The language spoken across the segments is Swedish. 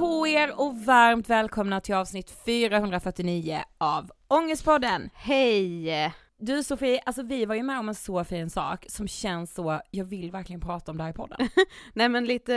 på er och varmt välkomna till avsnitt 449 av Ångestpodden. Hej! Du Sofie, alltså vi var ju med om en så fin sak som känns så, jag vill verkligen prata om det här i podden. Nej men lite,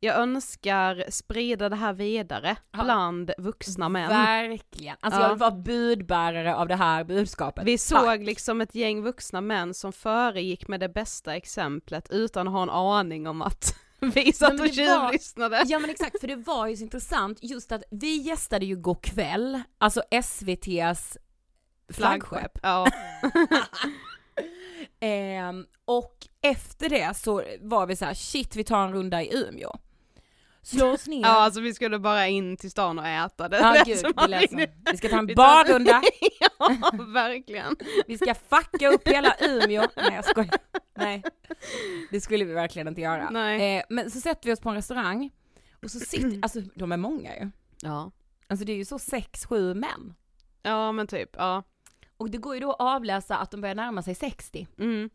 jag önskar sprida det här vidare Ja. bland vuxna män. Verkligen. Alltså Ja. jag vill vara budbärare av det här budskapet. Vi Tack. såg liksom ett gäng vuxna män som föregick med det bästa exemplet utan att ha en aning om att vi satt Men och det var- tjuvlyssnade. Ja men exakt, för det var ju så intressant just att vi gästade ju kväll, alltså SVT's flaggskepp. Ja. Ehm, och efter det så var vi så här: shit vi tar en runda i Umeå. Slå oss ner. ja, alltså vi skulle bara in till stan och äta. Det Ja, lät gud, det lät som- vi- ska ta en vi barrunda. ja, verkligen. Vi ska fucka upp hela Umeå. Nej jag skojar. Nej, det skulle vi verkligen inte göra. Nej. Eh, men så sätter vi oss på en restaurang och så sitter, alltså de är många ju. Ja. Alltså det är ju så sex, sju män. Ja men typ, ja. Och det går ju då att avläsa att de börjar närma sig 60. Mm.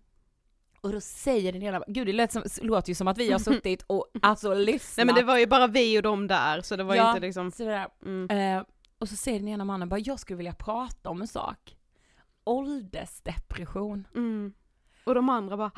Och då säger den ena, gud det lät som, låter ju som att vi har suttit och alltså lyssnat. Nej men det var ju bara vi och de där så det var ju Ja. inte liksom, Sådär. mm. Eh, och så säger den ena mannen bara, jag skulle vilja prata om en sak. Åldersdepression. Mm. Och de andra bara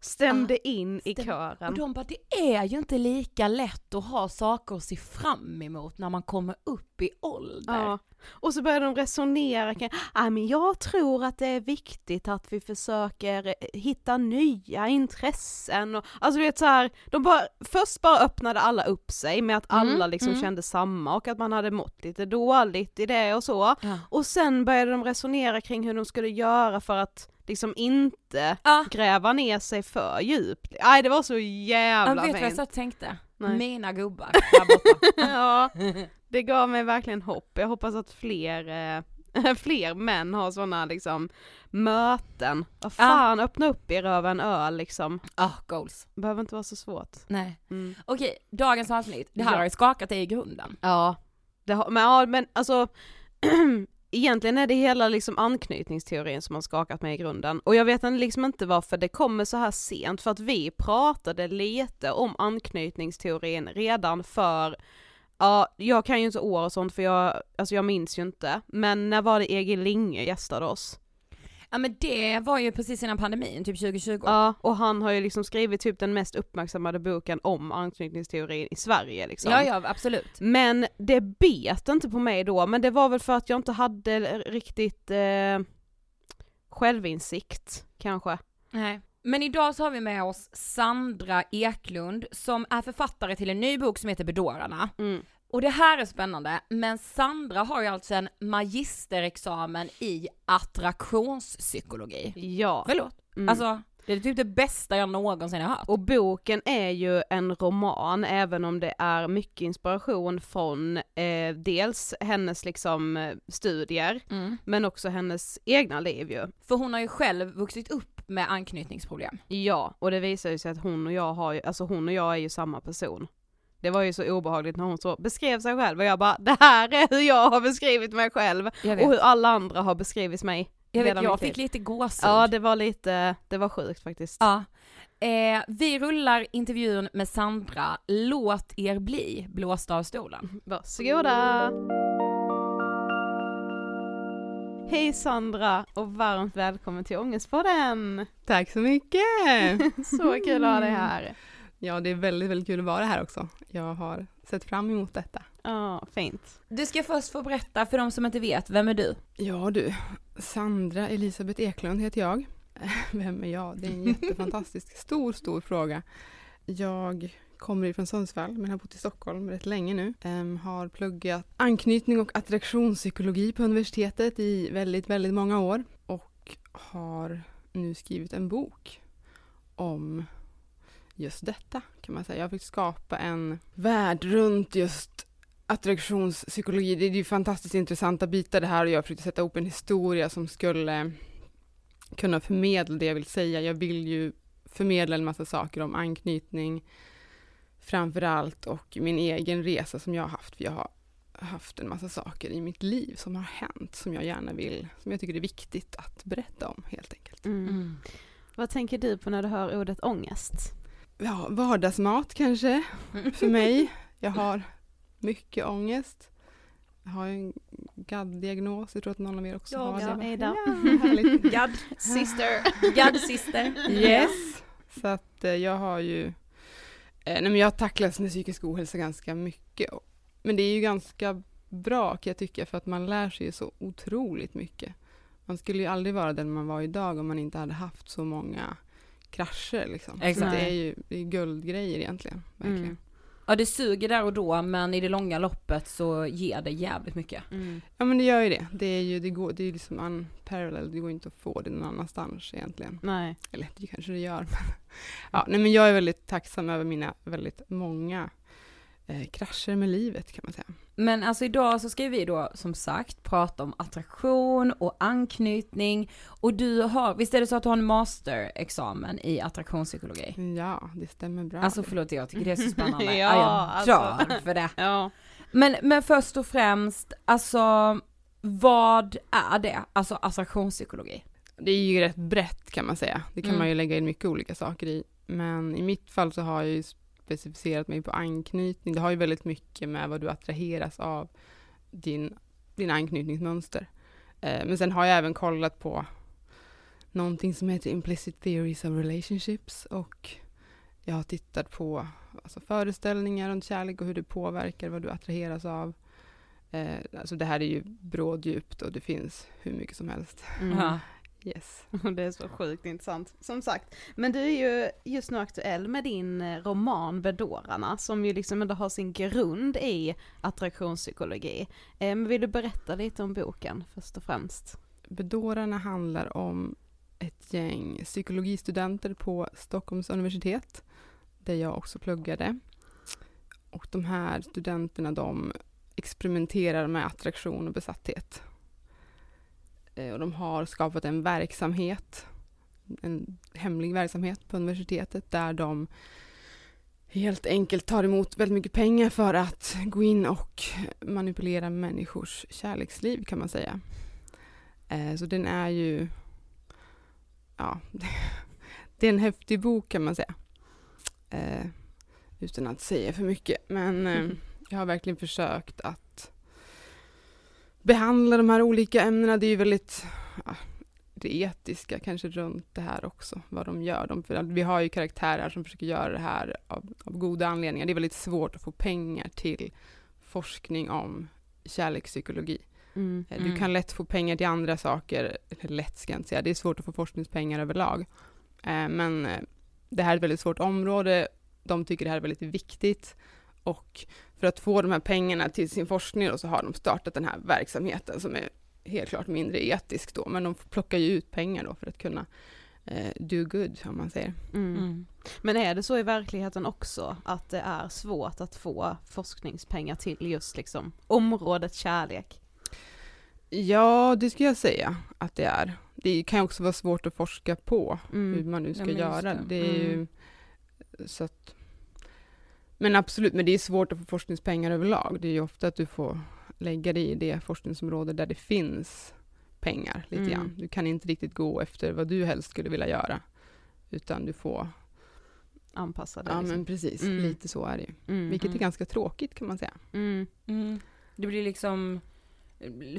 stämde in i stäm- kören. Och de bara, det är ju inte lika lätt att ha saker att se fram emot när man kommer upp i ålder. Ja. Och så började de resonera kring, ah, men jag tror att det är viktigt att vi försöker eh, hitta nya intressen och, alltså du vet så här, de bara, först bara öppnade alla upp sig med att alla Mm, liksom mm. kände samma och att man hade mått lite dåligt i det och så. Ja. Och sen började de resonera kring hur de skulle göra för att liksom inte Ja. gräva ner sig för djupt. Nej det var så Jag jävla vet vad jag fint. tänkte? Nej. Mina gubbar där borta. ja, det gav mig verkligen hopp. Jag hoppas att fler, eh, fler män har sådana liksom möten. Vad fan, öppna upp er över en öl liksom. Ah, goals. Behöver inte vara så svårt. Nej. Mm. Okej, dagens avsnitt. Det här Ja. har ju skakat dig i grunden. Ja, det har, men, ja, men alltså egentligen är det hela liksom anknytningsteorin som har skakat mig i grunden. Och jag vet liksom inte varför det kommer så här sent, för att vi pratade lite om anknytningsteorin redan för Ja, jag kan ju inte år och sånt för jag, alltså jag minns ju inte, men när var det Egil Linge gästade oss? Ja men det var ju precis innan pandemin, typ 2020. Ja, och han har ju liksom skrivit typ den mest uppmärksammade boken om anknytningsteorin i Sverige liksom. ja, ja absolut. Men det bet inte på mig då, men det var väl för att jag inte hade riktigt eh, självinsikt kanske. Nej. Men idag så har vi med oss Sandra Eklund som är författare till en ny bok som heter Bedårarna. Mm. Och det här är spännande, men Sandra har ju alltså en magisterexamen i attraktionspsykologi. Ja. Förlåt? Mm. Alltså, det är typ det bästa jag någonsin har hört. Och boken är ju en roman, även om det är mycket inspiration från eh, dels hennes liksom eh, studier, Mm. men också hennes egna liv ju. För hon har ju själv vuxit upp med anknytningsproblem. Ja, och det visar ju sig att hon och jag har ju, alltså hon och jag är ju samma person. Det var ju så obehagligt när hon så beskrev sig själv och jag bara, det här är hur jag har beskrivit mig själv och hur alla andra har beskrivit mig. jag, vet, jag fick lite gåshud. Ja det var lite, det var sjukt faktiskt. Ja. Eh, vi rullar intervjun med Sandra, låt er bli blåsta av stolen. Varsågoda! Hej Sandra och varmt välkommen till Ångestpodden! Tack så mycket! Så kul att ha dig här. Ja, det är väldigt, väldigt kul att vara här också. Jag har sett fram emot detta. Ja, fint. Du ska först få berätta för de som inte vet, vem är du? Ja du, Sandra Elisabeth Eklund heter jag. Vem är jag? Det är en jättefantastisk, stor, stor fråga. Jag kommer ifrån Sundsvall men har bott i Stockholm rätt länge nu. Ehm, har pluggat anknytning och attraktionspsykologi på universitetet i väldigt, väldigt många år och har nu skrivit en bok om just detta kan man säga. Jag fick skapa en värld runt just attraktionspsykologi. Det är ju fantastiskt intressanta bitar det här och jag försökte sätta ihop en historia som skulle kunna förmedla det jag vill säga. Jag vill ju förmedla en massa saker om anknytning framför allt och min egen resa som jag har haft. För jag har haft en massa saker i mitt liv som har hänt som jag gärna vill, som jag tycker är viktigt att berätta om helt enkelt. Mm. Mm. Vad tänker du på när du hör ordet ångest? Ja, vardagsmat kanske för mig. Jag har mycket ångest. Jag har en GAD-diagnos, jag tror att någon av er också Jag har också, det. Ida. Ja, härligt. God Sister. God sister. Yes. Så att eh, jag har ju, nej men jag tacklas med psykisk ohälsa ganska mycket. Men det är ju ganska bra kan jag tycka för att man lär sig ju så otroligt mycket. Man skulle ju aldrig vara den man var idag om man inte hade haft så många krascher liksom. Så Exakt. det är ju det är guldgrejer egentligen. Verkligen. Mm. Ja det suger där och då men i det långa loppet så ger det jävligt mycket. Mm. Ja men det gör ju det. Det är ju det går, det är liksom unparalleled, det går inte att få det någon annanstans egentligen. Nej. Eller det kanske det gör. Men, ja, nej, men jag är väldigt tacksam över mina väldigt många eh, krascher med livet kan man säga. Men alltså idag så ska vi då som sagt prata om attraktion och anknytning och du har, visst är det så att du har en masterexamen i attraktionspsykologi? Ja, det stämmer bra. Alltså förlåt jag tycker det är så spännande. Ja, ja, jag alltså. dör för det. Ja. Men, men först och främst, alltså vad är det? Alltså attraktionspsykologi? det är ju rätt brett kan man säga. Det kan Mm. man ju lägga in mycket olika saker i. Men i mitt fall så har jag ju specificerat mig på anknytning. Det har ju väldigt mycket med vad du attraheras av din, din anknytningsmönster. Eh, men sen har jag även kollat på någonting som heter Implicit Theories of Relationships och jag har tittat på alltså, föreställningar om kärlek och hur det påverkar vad du attraheras av. Eh, alltså det här är ju bråddjupt och det finns hur mycket som helst. Mm. Yes. Det är så sjukt intressant. Som sagt, men du är ju just nu aktuell med din eh, roman Bedårarna som ju liksom ändå har sin grund i attraktionspsykologi. Vill du berätta lite om boken först och främst? Bedårarna handlar om ett gäng psykologistudenter på Stockholms universitet, där jag också pluggade. Och de här studenterna de experimenterar med attraktion och besatthet. Eh, Och de har skapat en verksamhet, en hemlig verksamhet på universitetet där de helt enkelt tar emot väldigt mycket pengar för att gå in och manipulera människors kärleksliv kan man säga. Eh, Så den är ju, ja, det är en häftig bok kan man säga. Eh, Utan att säga för mycket. Men jag har verkligen försökt att behandla de här olika ämnena. Det är ju väldigt ja, det etiska kanske runt det här också, vad de gör. De, för vi har ju karaktärer som försöker göra det här av, av goda anledningar. Det är väldigt svårt att få pengar till forskning om kärlekspsykologi. Mm. Eh, Du kan lätt få pengar till andra saker, eller lätt ska jag inte säga, det är svårt att få forskningspengar överlag. Eh, Men eh, det här är ett väldigt svårt område, de tycker det här är väldigt viktigt och för att få de här pengarna till sin forskning då, så har de startat den här verksamheten som är helt klart mindre etisk då, men de plockar ju ut pengar då för att kunna eh, do good, om man säger. Mm. Men är det så i verkligheten också att det är svårt att få forskningspengar till just liksom området kärlek? Ja, det skulle jag säga att det är. Det kan också vara svårt att forska på hur Mm. man nu ska Ja, göra. det. Det. är ju så att, men absolut, men det är svårt att få forskningspengar överlag. Det är ju ofta att du får lägga dig i det forskningsområde där det finns pengar lite Mm. grann. Du kan inte riktigt gå efter vad du helst skulle vilja göra, utan du får, Anpassade ja liksom. men precis, Mm. lite så är det ju. Mm. Vilket är Mm. ganska tråkigt kan man säga. Mm. Mm. Det blir liksom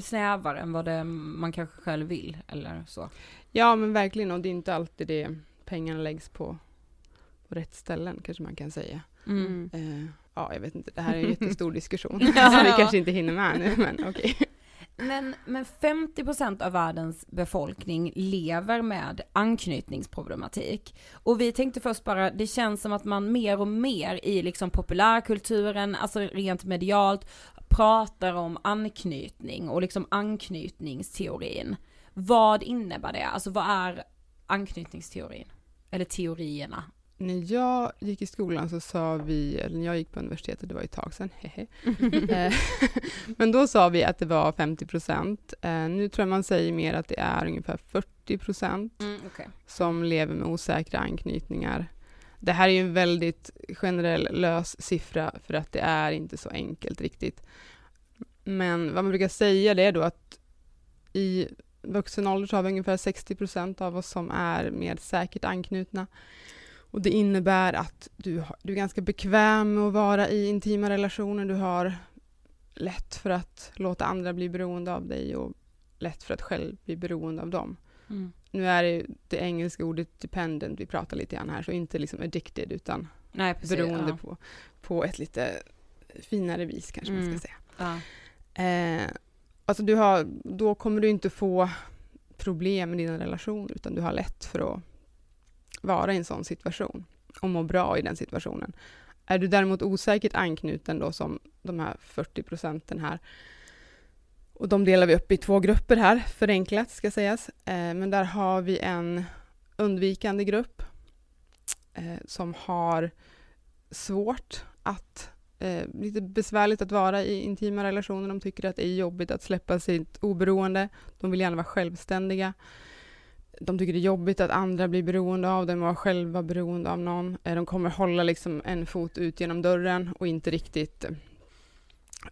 snävare än vad det man kanske själv vill eller så. Ja men verkligen, och det är inte alltid det pengarna läggs på, på rätt ställen kanske man kan säga. Mm. Eh, ja, jag vet inte, det här är en jättestor diskussion. Ja. som vi kanske inte hinner med nu, men okej. Men, men 50% av världens befolkning lever med anknytningsproblematik. Och vi tänkte först bara, det känns som att man mer och mer i liksom populärkulturen, alltså rent medialt, pratar om anknytning och liksom anknytningsteorin. Vad innebär det? Alltså vad är anknytningsteorin? Eller teorierna? När jag gick i skolan så sa vi, eller när jag gick på universitetet, det var ett tag sedan, hehe. Eh, Men då sa vi att det var 50 procent. Eh, Nu tror jag man säger mer att det är ungefär 40 procent Mm, okay. som lever med osäkra anknytningar. Det här är ju en väldigt generell lös siffra för att det är inte så enkelt riktigt. Men vad man brukar säga det är då att i vuxen ålder så har vi ungefär 60 procent av oss som är med säkert anknutna. Och det innebär att du, du är ganska bekväm med att vara i intima relationer. Du har lätt för att låta andra bli beroende av dig och lätt för att själv bli beroende av dem. Mm. Nu är det det engelska ordet dependent vi pratar lite grann här, så inte liksom addicted utan Nej, precis. beroende ja. på, på ett lite finare vis kanske man Mm. ska säga. Ja. Eh, alltså du har, då kommer du inte få problem med dina relationer utan du har lätt för att vara i en sån situation och må bra i den situationen. Är du däremot osäkert anknuten då som de här 40 procenten här och de delar vi upp i två grupper här, förenklat ska sägas. Eh, men där har vi en undvikande grupp eh, som har svårt att eh, lite besvärligt att vara i intima relationer. De tycker att det är jobbigt att släppa sitt oberoende. De vill gärna vara självständiga. De tycker det är jobbigt att andra blir beroende av dem och själva beroende av någon. Eh, de kommer hålla liksom en fot ut genom dörren och inte riktigt eh,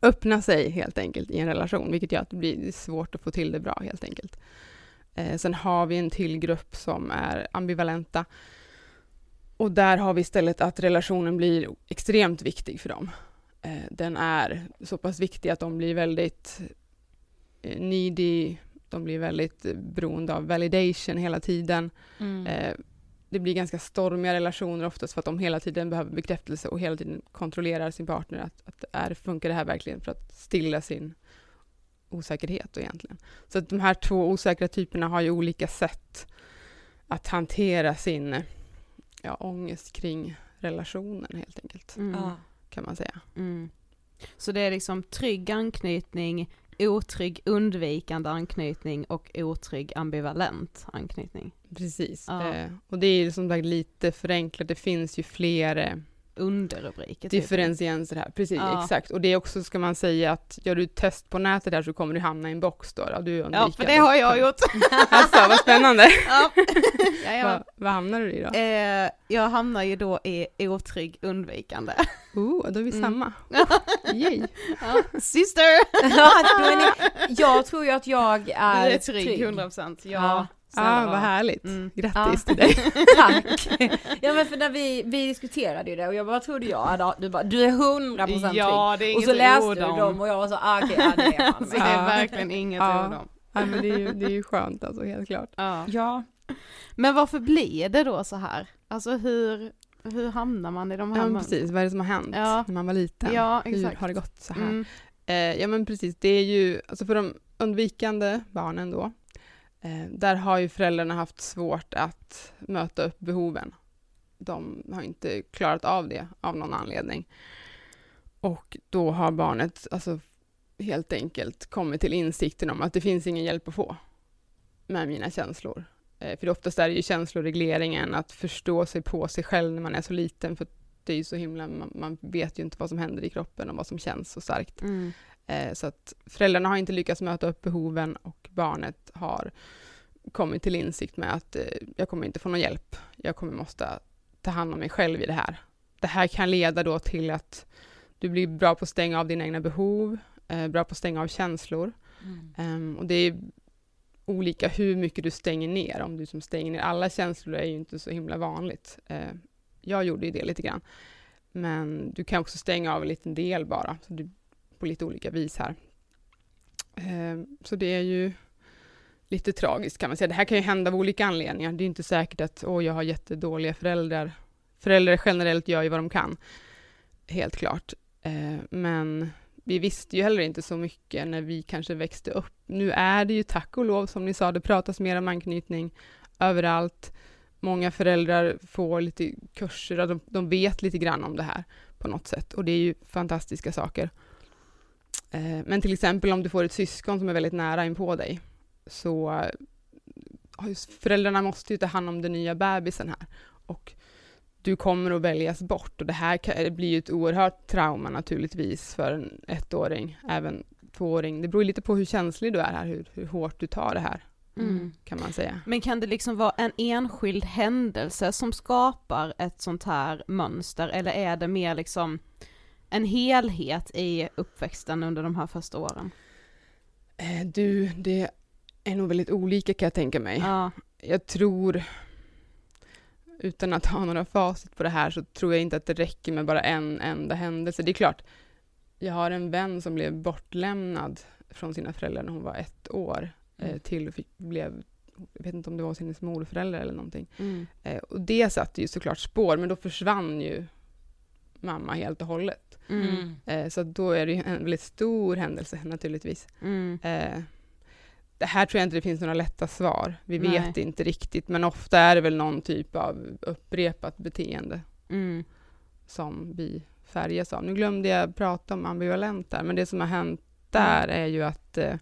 öppna sig helt enkelt i en relation, vilket gör att det blir svårt att få till det bra helt enkelt. Eh, sen har vi en till grupp som är ambivalenta och där har vi istället att relationen blir extremt viktig för dem. Den är så pass viktig att de blir väldigt needy, de blir väldigt beroende av validation hela tiden. Mm. Eh, det blir ganska stormiga relationer oftast för att de hela tiden behöver bekräftelse och hela tiden kontrollerar sin partner att, att är, funkar det här verkligen för att stilla sin osäkerhet då egentligen. Så att de här två osäkra typerna har ju olika sätt att hantera sin ja, ångest kring relationen helt enkelt, Mm. Kan man säga. Mm. Så det är liksom trygg anknytning, otrygg undvikande anknytning och otrygg ambivalent anknytning. Precis. Ja. Eh, och det är ju som sagt lite förenklat, det finns ju fler Underrubriker. typ. differentienser här. Precis, Ja. exakt. Och det är också, ska man säga, att gör du test på nätet här så kommer du hamna i en box då. då. Du Ja, för det har jag gjort. Alltså, vad spännande. ja. Jajamän. vad, vad hamnar du i då? Eh, jag hamnar ju då i otrygg undvikande. Oh, då är vi Mm. samma. Yay. Ja. Sister! Ja, då är ni, jag tror ju att jag är, du är trygg, 100%. Ja, Ja. Ah, vad härligt. Mm. Grattis Ja. till dig. Tack! Ja men för när vi, vi diskuterade ju det och jag bara trodde jag, ja, du bara, du är 100% trygg. Ja, det är och inget så läste du om. dem och jag var så, ah, okej, ja det är fan Så det är verkligen inget Ja. ord om. Ja, men det, är ju, det är ju skönt alltså, helt klart. Ja. Ja. Men varför blir det då så här? Alltså hur, hur hamnar man i de här Ja, men precis. Vad är det som har hänt Ja. när man var liten? Ja, Hur exakt. har det gått så här? Mm. Eh, ja men precis, det är ju, alltså för de undvikande barnen då, Eh, där har ju föräldrarna haft svårt att möta upp behoven. De har inte klarat av det av någon anledning. Och då har barnet alltså helt enkelt kommit till insikten om att det finns ingen hjälp att få med mina känslor. Eh, för oftast är det ju känsloregleringen, att förstå sig på sig själv när man är så liten, för det är ju så himla, man, man vet ju inte vad som händer i kroppen och vad som känns så starkt. Mm. Eh, Så att föräldrarna har inte lyckats möta upp behoven och barnet har kommit till insikt med att eh, jag kommer inte få någon hjälp. Jag kommer måste ta hand om mig själv i det här. Det här kan leda då till att du blir bra på att stänga av dina egna behov, eh, bra på att stänga av känslor. Mm. Ehm, och det är olika hur mycket du stänger ner. Om du som stänger ner alla känslor är ju inte så himla vanligt. Jag gjorde ju det lite grann. Men du kan också stänga av en liten del bara, så du, på lite olika vis här. Ehm, så det är ju lite tragiskt kan man säga. Det här kan ju hända av olika anledningar. Det är inte säkert att åh, jag har jättedåliga föräldrar. Föräldrar generellt gör ju vad de kan, helt klart. Ehm, men vi visste ju heller inte så mycket när vi kanske växte upp. Nu är det ju tack och lov, som ni sa, det pratas mer om anknytning överallt. Många föräldrar får lite kurser, de, de vet lite grann om det här på något sätt och det är ju fantastiska saker. Eh, men till exempel om du får ett syskon som är väldigt nära in på dig, så eh, föräldrarna måste ju ta hand om den nya bebisen här. Och du kommer att väljas bort och det här blir ju ett oerhört trauma naturligtvis för en ettåring, även tvååring. Det beror lite på hur känslig du är här, hur, hur hårt du tar det här. Mm. Kan man säga. Men kan det liksom vara en enskild händelse som skapar ett sånt här mönster eller är det mer liksom en helhet i uppväxten under de här första åren? Eh, du, det är nog väldigt olika kan jag tänka mig. Ja. Jag tror, utan att ha några facit på det här, så tror jag inte att det räcker med bara en enda händelse. Det är klart, jag har en vän som blev bortlämnad från sina föräldrar när hon var ett år, eh, mm. till fick, blev jag vet inte om det var hennes morföräldrar eller någonting. Mm. Eh, och det satte ju såklart spår, men då försvann ju mamma helt och hållet. Mm. Eh, så då är det ju en väldigt stor händelse naturligtvis. Mm. Eh, det här tror jag inte det finns några lätta svar. Vi Nej. vet inte riktigt, men ofta är det väl någon typ av upprepat beteende mm. som vi färgas av. Nu glömde jag prata om ambivalent där, men det som har hänt där mm. är ju att eh,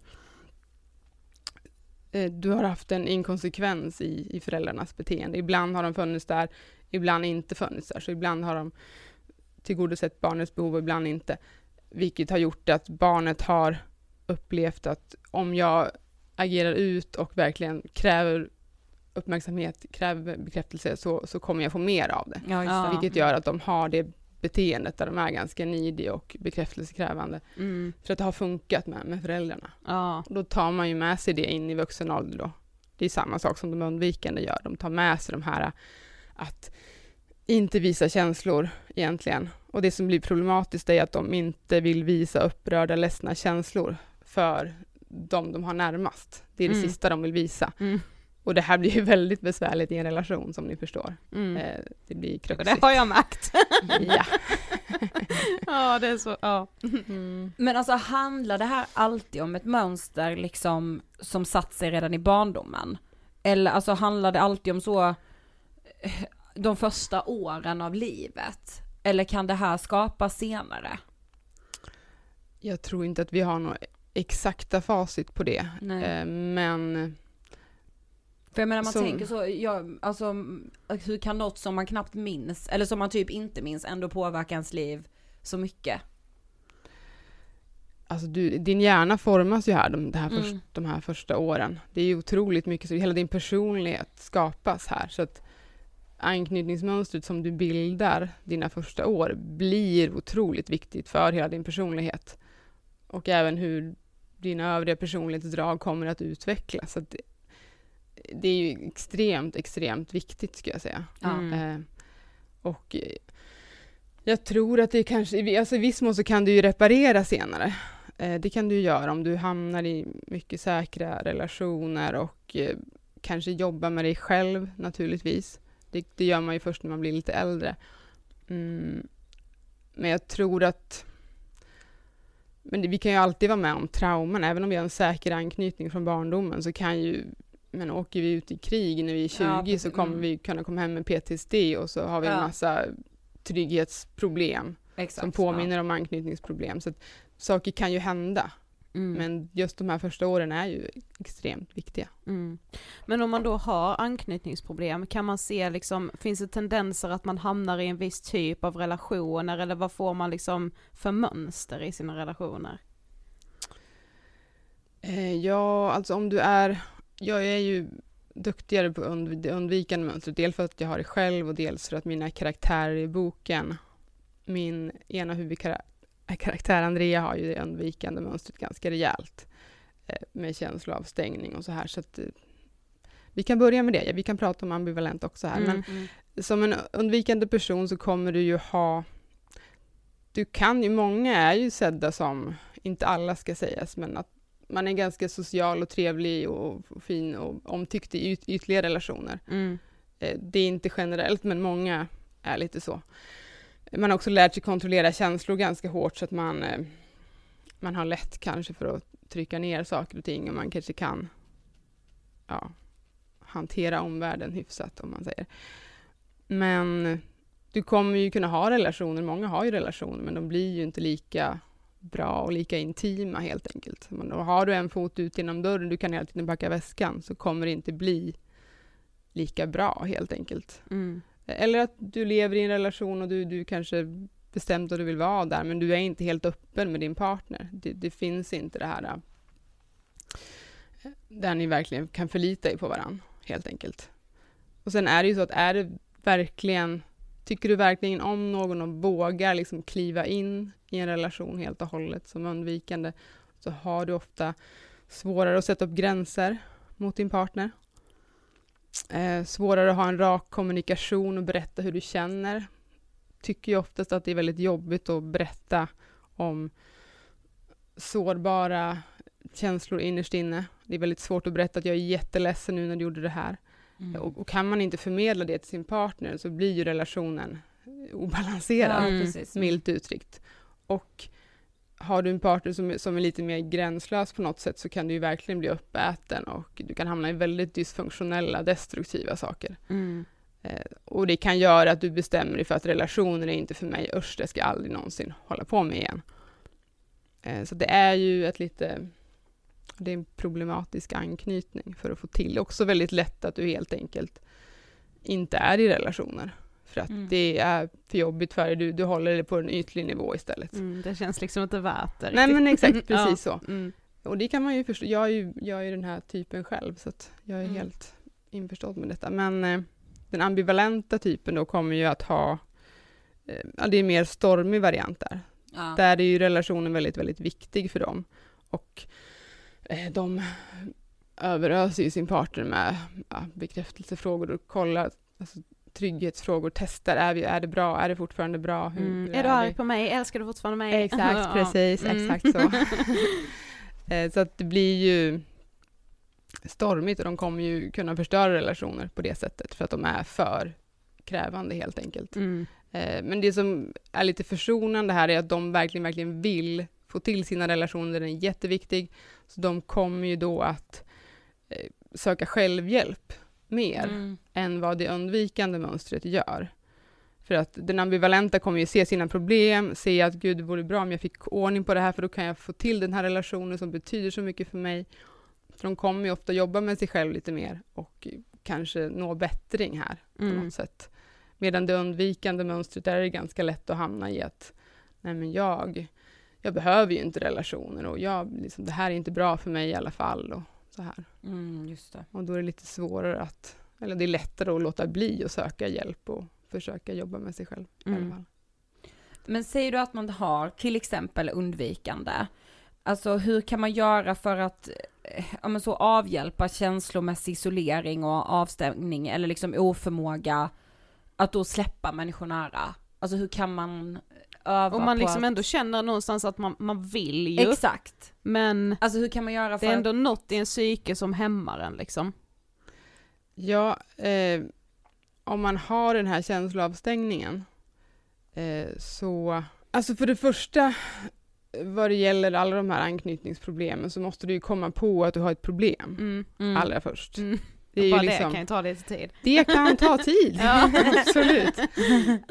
eh, du har haft en inkonsekvens i, i föräldrarnas beteende. Ibland har de funnits där, ibland inte funnits där. Så ibland har de tillgodosett barnets behov och ibland inte. Vilket har gjort att barnet har upplevt att om jag agerar ut och verkligen kräver uppmärksamhet, kräver bekräftelse, så, så kommer jag få mer av det. Ja, Vilket gör att de har det beteendet där de är ganska nidiga och bekräftelsekrävande. Mm. För att det har funkat med, med föräldrarna. Ja. då tar man ju med sig det in i vuxen ålder då. Det är samma sak som de undvikande gör. De tar med sig de här att inte visa känslor egentligen. Och det som blir problematiskt är att de inte vill visa upprörda, ledsna känslor för de de har närmast. Det är det mm. sista de vill visa. Mm. Och det här blir ju väldigt besvärligt i en relation som ni förstår. Mm. Eh, det blir kruxigt. Det har jag märkt. ja. ja, det är så, ja. Mm. Men alltså handlar det här alltid om ett mönster liksom som satt sig redan i barndomen? Eller alltså handlar det alltid om så eh, de första åren av livet? Eller kan det här skapas senare? Jag tror inte att vi har några exakta facit på det. Eh, men... För jag menar man som, tänker så, ja, alltså hur kan något som man knappt minns, eller som man typ inte minns, ändå påverka ens liv så mycket? Alltså du, din hjärna formas ju här, de, här mm. först, de här första åren. Det är ju otroligt mycket, så hela din personlighet skapas här. Så att anknytningsmönstret som du bildar dina första år blir otroligt viktigt för hela din personlighet. Och även hur dina övriga personlighetsdrag kommer att utvecklas. Så att det, det, är ju extremt, extremt viktigt, skulle jag säga. Mm. Eh, och jag tror att det kanske, alltså i viss mån så kan du ju reparera senare. Eh, det kan du göra om du hamnar i mycket säkra relationer och eh, kanske jobbar med dig själv naturligtvis. Det, det, gör man ju först när man blir lite äldre. Mm. Men jag tror att men det, vi kan ju alltid vara med om trauman, även om vi har en säker anknytning från barndomen så kan ju men åker vi ut i krig när vi är 20 ja, så kommer mm. vi kunna komma hem med PTSD och så har vi en massa trygghetsproblem Exakt, som påminner ja. om anknytningsproblem. Så att saker kan ju hända. Mm. Men just de här första åren är ju extremt viktiga. Mm. Men om man då har anknytningsproblem, kan man se liksom, finns det tendenser att man hamnar i en viss typ av relationer eller vad får man liksom för mönster i sina relationer? Eh, ja, alltså om du är, jag är ju duktigare på det undvikande mönstret, dels för att jag har det själv och dels för att mina karaktärer i boken, min ena huvudkaraktär karaktär Andrea har ju det undvikande mönstret ganska rejält eh, med känsloavstängning och så här. Så att, eh, vi kan börja med det. Vi kan prata om ambivalent också här. Mm, men mm. som en undvikande person så kommer du ju ha... Du kan ju, många är ju sedda som, inte alla ska sägas, men att man är ganska social och trevlig och, fin och omtyckt i yt, ytliga relationer. Mm. Eh, det är inte generellt, men många är lite så man har också lärt sig kontrollera känslor ganska hårt så att man, eh, man har lätt kanske för att trycka ner saker och ting och man kanske kan ja, hantera omvärlden hyfsat om man säger. Men du kommer ju kunna ha relationer, många har ju relationer men de blir ju inte lika bra och lika intima helt enkelt. Men då har du en fot ut genom dörren, du kan hela tiden packa väskan, så kommer det inte bli lika bra helt enkelt. Mm. Eller att du lever i en relation och du, du kanske bestämt att du vill vara där, men du är inte helt öppen med din partner. Det, det finns inte det här äh, där ni verkligen kan förlita er på varandra, helt enkelt. Och sen är det ju så att är det verkligen, tycker du verkligen om någon och vågar liksom kliva in i en relation helt och hållet som undvikande, så har du ofta svårare att sätta upp gränser mot din partner. Eh, svårare att ha en rak kommunikation och berätta hur du känner. Tycker ju oftast att det är väldigt jobbigt att berätta om sårbara känslor innerst inne. Det är väldigt svårt att berätta att jag är jätteledsen nu när du gjorde det här. Mm. Och, och, kan man inte förmedla det till sin partner så blir ju relationen obalanserad, Ja, Mm. milt uttryckt. Och har du en partner som, är- som är lite mer gränslös på något sätt så kan du ju verkligen bli uppäten och du kan hamna i väldigt dysfunktionella, destruktiva saker. Mm. Eh, och det kan göra att du bestämmer dig för att relationer är inte för mig, usch, det ska jag aldrig någonsin hålla på med igen. Eh, så det är ju ett lite, det är en problematisk anknytning för att få till. Också väldigt lätt att du helt enkelt inte är i relationer. För att Mm. det är för jobbigt för dig, du, du håller det på en ytlig nivå istället. Mm, det känns liksom inte värt det Nej men exakt, precis Ja. så. Mm. Och det kan man ju förstå, jag är ju, jag är ju den här typen själv så att jag är Mm. helt införstådd med detta. Men eh, den ambivalenta typen då kommer ju att ha, eh, ja det är mer stormig variant där. Ja. Där är ju relationen väldigt, väldigt viktig för dem. Och eh, de överöser ju sin partner med ja, bekräftelsefrågor och kollar, alltså, trygghetsfrågor, testar, är, vi, är det bra, är det fortfarande bra? Hur, Mm. hur Är du arg på mig? Älskar du fortfarande mig? Exakt, precis, Mm. exakt så. Eh, så att det blir ju stormigt och de kommer ju kunna förstöra relationer på det sättet för att de är för krävande helt enkelt. Mm. Eh, Men det som är lite försonande här är att de verkligen, verkligen vill få till sina relationer, den är jätteviktig. Så de kommer ju då att eh, söka självhjälp mer Mm. än vad det undvikande mönstret gör. För att den ambivalenta kommer ju se sina problem, se att gud, det vore bra om jag fick ordning på det här, för då kan jag få till den här relationen som betyder så mycket för mig. Så de kommer ju ofta jobba med sig själv lite mer och kanske nå bättring här på Mm. något sätt. Medan det undvikande mönstret där är det ganska lätt att hamna i att nej men jag, jag behöver ju inte relationer och jag, liksom, det här är inte bra för mig i alla fall och så här. Mm, just det. Och då är det lite svårare att, eller det är lättare att låta bli och söka hjälp och försöka jobba med sig själv Mm. Men säger du att man har till exempel undvikande, alltså hur kan man göra för att eh, ja, men så avhjälpa känslomässig isolering och avstängning eller liksom oförmåga att då släppa människor nära? Alltså hur kan man öva Och man på liksom att... ändå känner någonstans att man, man vill ju, Exakt. men Alltså hur kan man göra för det är ändå något i en psyke som hämmar en liksom. Ja, eh, om man har den här känsloavstängningen eh, så, alltså för det första vad det gäller alla de här anknytningsproblemen så måste du ju komma på att du har ett problem Mm. Mm. allra först. Mm. Det är Bara ju det liksom, kan ju ta lite tid. Det kan ta tid, Ja. absolut.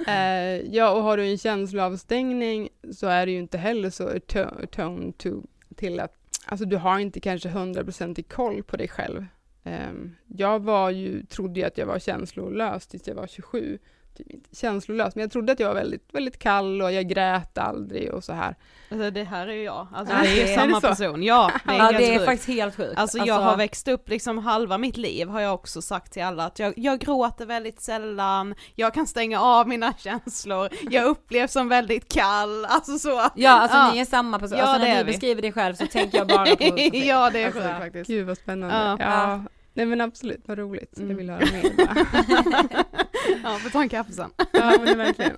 Eh, ja, och har du en känsloavstängning så är det ju inte heller så atone to, till att, alltså du har inte kanske 100% i koll på dig själv. Ehm, jag var ju, trodde ju att jag var känslolös tills jag var 27. Typ inte känslolös, men jag trodde att jag var väldigt, väldigt kall och jag grät aldrig och så här. Alltså det här är ju jag, alltså Ja, det är ju är det samma så? person, ja det är Ja helt det är faktiskt helt sjukt. Alltså jag har växt upp liksom halva mitt liv har jag också sagt till alla att jag, jag gråter väldigt sällan, jag kan stänga av mina känslor, jag upplevs som väldigt kall, alltså så. Ja alltså Ja. ni är samma person, Ja, alltså det när vi. beskriver det själv så tänker jag bara på Sofie. ja det är Alltså, sjukt faktiskt. Gud vad spännande. Ja. Ja. Nej men absolut, vad roligt. Jag Mm. vill höra mer bara. Ja, får ta en kaffe sen. Ja, men verkligen.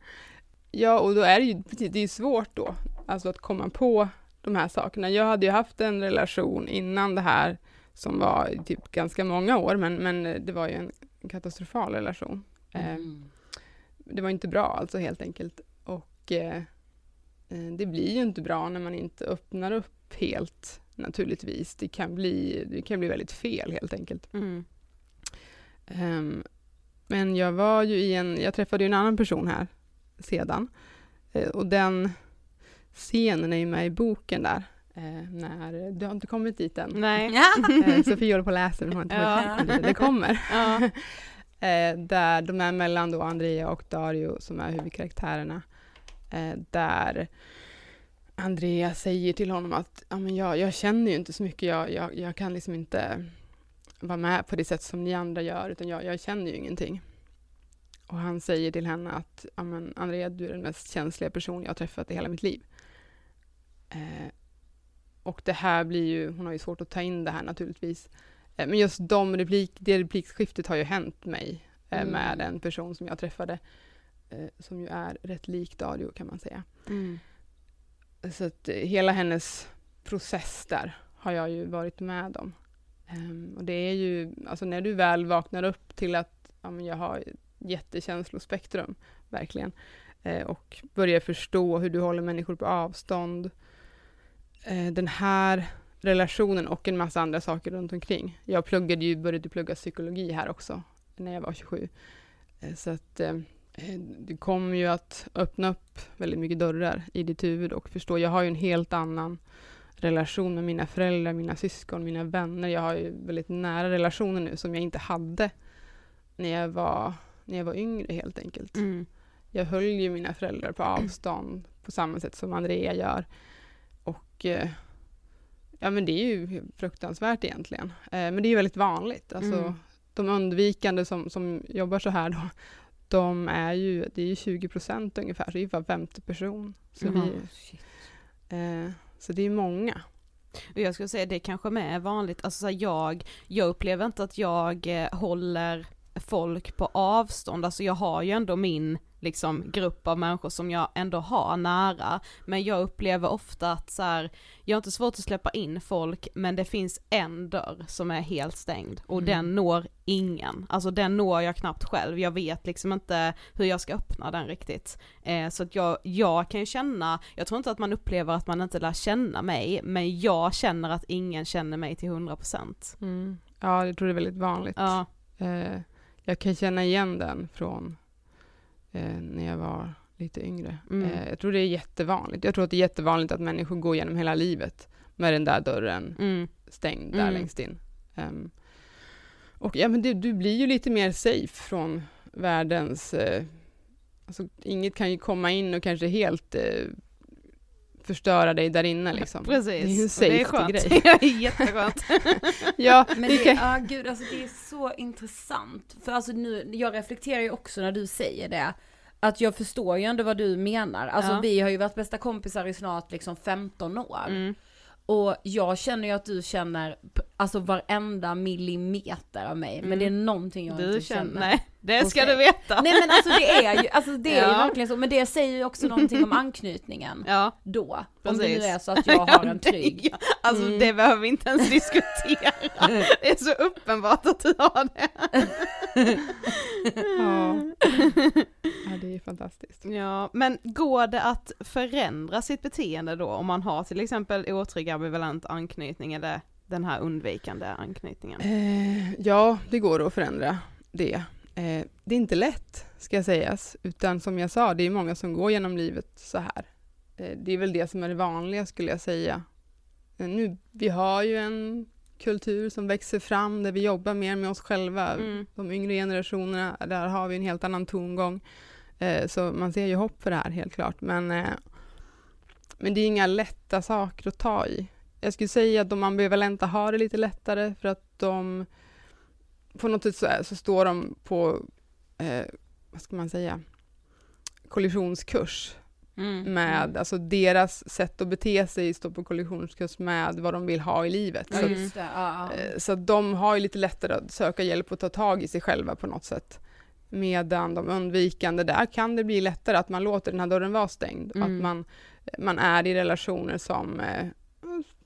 ja, och då är det ju det är svårt då, alltså att komma på de här sakerna. Jag hade ju haft en relation innan det här som var typ ganska många år, men, men det var ju en katastrofal relation. Eh, Mm. det var inte bra alltså helt enkelt. Och eh, eh, det blir ju inte bra när man inte öppnar upp helt naturligtvis. Det kan bli, det kan bli väldigt fel helt enkelt. Mm. Ehm, men jag var ju i en, jag träffade ju en annan person här sedan. Eh, och den scenen är ju med i boken där. Eh, när, du har inte kommit dit än. Nej. Eh, Sofie håller på och läser, men har inte Ja. kommit. Det kommer. Ja. Eh, där de är mellan då Andrea och Dario som är huvudkaraktärerna. Där Andrea säger till honom att ja, men jag, jag känner ju inte så mycket, jag, jag, jag kan liksom inte vara med på det sätt som ni andra gör, utan jag, jag känner ju ingenting. Och han säger till henne att Andrea, du är den mest känsliga person jag har träffat i hela mitt liv. Eh, och det här blir ju, hon har ju svårt att ta in det här naturligtvis. Eh, men just de replik, det replikskiftet har ju hänt mig eh, Mm. med en person som jag träffade, eh, som ju är rätt lik Dario kan man säga. Mm. Så att eh, hela hennes process där har jag ju varit med om. Um, och det är ju, alltså när du väl vaknar upp till att ja, men jag har jättekänslospektrum, verkligen, eh, och börjar förstå hur du håller människor på avstånd. Eh, den här relationen och en massa andra saker runt omkring. Jag pluggade ju, började plugga psykologi här också, när jag var 27. Eh, så att Eh, det kommer ju att öppna upp väldigt mycket dörrar i ditt huvud och förstå. Jag har ju en helt annan relation med mina föräldrar, mina syskon, mina vänner. Jag har ju väldigt nära relationer nu som jag inte hade när jag var, när jag var yngre helt enkelt. Mm. Jag höll ju mina föräldrar på avstånd på samma sätt som Andrea gör. Och eh, ja, men det är ju fruktansvärt egentligen. Eh, men det är ju väldigt vanligt. Alltså, Mm. De undvikande som, som jobbar så här då, de är ju, det är ju 20 procent ungefär, så det är ju var femte person. Så, Jaha. vi, eh, så det är många. Och jag skulle säga det kanske med är vanligt, alltså så här, jag, jag upplever inte att jag eh, håller folk på avstånd, alltså jag har ju ändå min liksom grupp av människor som jag ändå har nära, men jag upplever ofta att så här, jag har inte svårt att släppa in folk, men det finns en dörr som är helt stängd och Mm. den når ingen, alltså den når jag knappt själv, jag vet liksom inte hur jag ska öppna den riktigt. Eh, så att jag, jag kan ju känna, jag tror inte att man upplever att man inte lär känna mig, men jag känner att ingen känner mig till 100%. Mm. Ja, jag tror det är väldigt vanligt. Ja. Eh, jag kan känna igen den från eh, när jag var lite yngre. Mm. Eh, jag tror det är jättevanligt. Jag tror att det är jättevanligt att människor går genom hela livet med den där dörren Mm. stängd där Mm. längst in. Ehm, och ja, men du, du blir ju lite mer safe från världens... Eh, alltså, inget kan ju komma in och kanske helt eh, förstöra dig där inne liksom. Precis, Det är ju en och det är jätteskönt. ja, Men det kan, ja gud alltså det är så intressant. För alltså nu, jag reflekterar ju också när du säger det. Att jag förstår ju ändå vad du menar. Alltså Ja. vi har ju varit bästa kompisar i snart liksom 15 år. Mm. Och jag känner ju att du känner, alltså varenda millimeter av mig. Men Mm. det är någonting jag Du inte känner, nej, det ska Okej. du veta. Nej men alltså det är ju, alltså det är ju verkligen så. Men det säger ju också någonting om anknytningen. Ja, Då. Om det nu Precis. är så att jag har en trygg. Ja, alltså Mm. det behöver vi inte ens diskutera. Det är så uppenbart att du har det. ja. Är fantastiskt. Ja, men går det att förändra sitt beteende då om man har till exempel otrygg ambivalent anknytning eller den här undvikande anknytningen? Eh, ja, det går att förändra det. Eh, det är inte lätt, ska sägas, utan som jag sa, det är många som går genom livet så här. Eh, det är väl det som är det vanliga, skulle jag säga. Eh, nu, vi har ju en kultur som växer fram där vi jobbar mer med oss själva. Mm. De yngre generationerna, där har vi en helt annan tongång. Eh, så man ser ju hopp för det här, helt klart. Men, eh, men det är inga lätta saker att ta i. Jag skulle säga att de ambivalenta har det lite lättare för att de på något sätt så, är, så står de på, eh, vad ska man säga, kollisionskurs Mm. med, alltså deras sätt att bete sig står på kollisionskurs med vad de vill ha i livet. Ja Så, att, det, ja, ja. eh, så de har ju lite lättare att söka hjälp och ta tag i sig själva på något sätt. Medan de undvikande, där kan det bli lättare att man låter den här dörren vara stängd. Mm. Att man, man är i relationer som eh,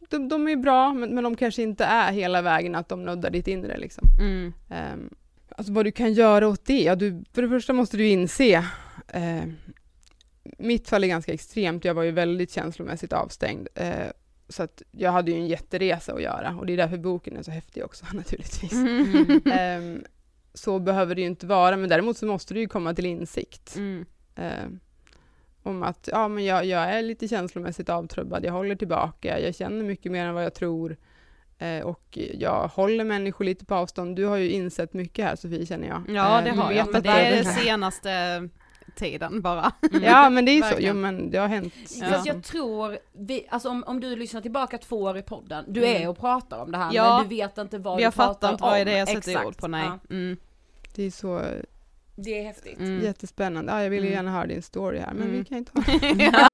de, de är bra, men, men de kanske inte är hela vägen att de nuddar ditt inre. Liksom. Mm. Um, alltså vad du kan göra åt det? Ja, du, för det första måste du inse eh, mitt fall är ganska extremt. Jag var ju väldigt känslomässigt avstängd. Eh, så att jag hade ju en jätteresa att göra och det är därför boken är så häftig också naturligtvis. Mm. Ehm, så behöver det ju inte vara, men däremot så måste du ju komma till insikt. Mm. Ehm, om att ja, men jag, jag är lite känslomässigt avtrubbad, jag håller tillbaka, jag känner mycket mer än vad jag tror. Eh, och jag håller människor lite på avstånd. Du har ju insett mycket här Sofie, känner jag. Ja Eh, det du har jag, men det är det senaste tiden bara. Ja men det är så, jo men det har hänt. Fast jag tror, vi, alltså om, om du lyssnar tillbaka två år i podden, du Mm. är och pratar om det här Ja. men du vet inte vad Jag du pratar fattar inte vad om. det är jag sätter Exakt. ord på, nej. Ja, Mm. Det är så det är häftigt. Mm. jättespännande. Ja, jag vill ju Mm. gärna höra din story här, men Mm. vi kan ju ta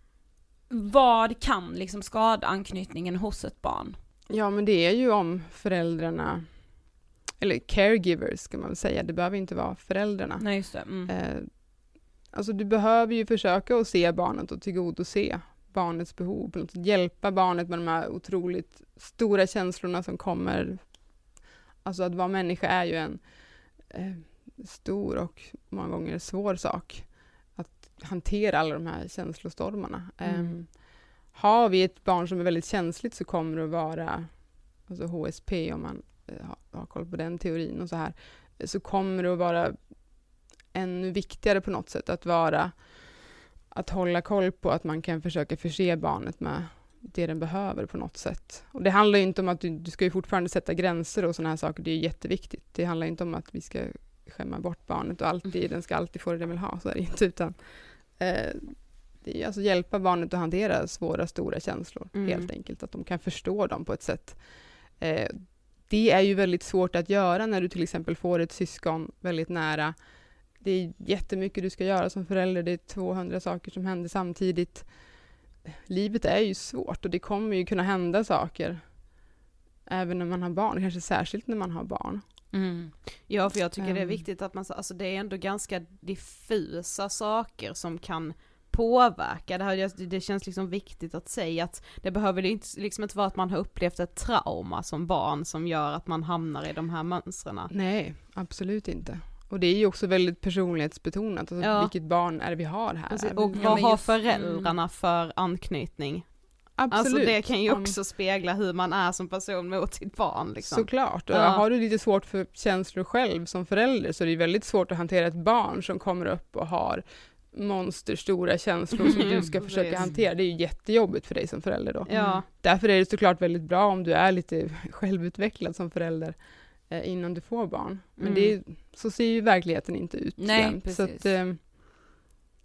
vad kan liksom skada anknytningen hos ett barn? Ja, men det är ju om föräldrarna, eller caregivers ska man säga, det behöver inte vara föräldrarna. Nej just det. Mm. Eh, alltså du behöver ju försöka att se barnet och tillgodose barnets behov, hjälpa barnet med de här otroligt stora känslorna som kommer. Alltså att vara människa är ju en eh, stor och många gånger svår sak. Hantera alla de här känslostormarna. Mm. Eh, har vi ett barn som är väldigt känsligt så kommer det att vara alltså HSP om man eh, har, har koll på den teorin och så här, så kommer det att vara ännu viktigare på något sätt att vara att hålla koll på att man kan försöka förse barnet med det den behöver på något sätt. Och det handlar ju inte om att du, du ska ju fortfarande sätta gränser och sådana här saker, det är ju jätteviktigt. Det handlar inte om att vi ska skämma bort barnet och alltid, den ska alltid få det den vill ha, så är det inte, utan eh, alltså hjälpa barnet att hantera svåra, stora känslor, Mm. helt enkelt, att de kan förstå dem på ett sätt. Eh, det är ju väldigt svårt att göra när du till exempel får ett syskon väldigt nära. Det är jättemycket du ska göra som förälder, det är 200 saker som händer samtidigt. Livet är ju svårt och det kommer ju kunna hända saker även när man har barn, kanske särskilt när man har barn. Mm. Ja, för jag tycker det är Ehm. viktigt att man, alltså det är ändå ganska diffusa saker som kan påverka. Det, här, det känns liksom viktigt att säga att det behöver inte, liksom inte vara att man har upplevt ett trauma som barn som gör att man hamnar i de här mönstren. Nej, absolut inte. Och det är ju också väldigt personlighetsbetonat, alltså Ja. vilket barn är det vi har här? Precis, Och vad har just- föräldrarna för anknytning? Absolut. Alltså det kan ju också spegla hur man är som person mot sitt barn liksom. Såklart, och Ja. har du lite svårt för känslor själv som förälder så är det väldigt svårt att hantera ett barn som kommer upp och har monsterstora känslor som du ska försöka hantera. Det är ju jättejobbigt för dig som förälder då. Ja, Därför är det såklart väldigt bra om du är lite självutvecklad som förälder eh, innan du får barn. Men Mm. det är, så ser ju verkligheten inte ut Nej. Så att, eh,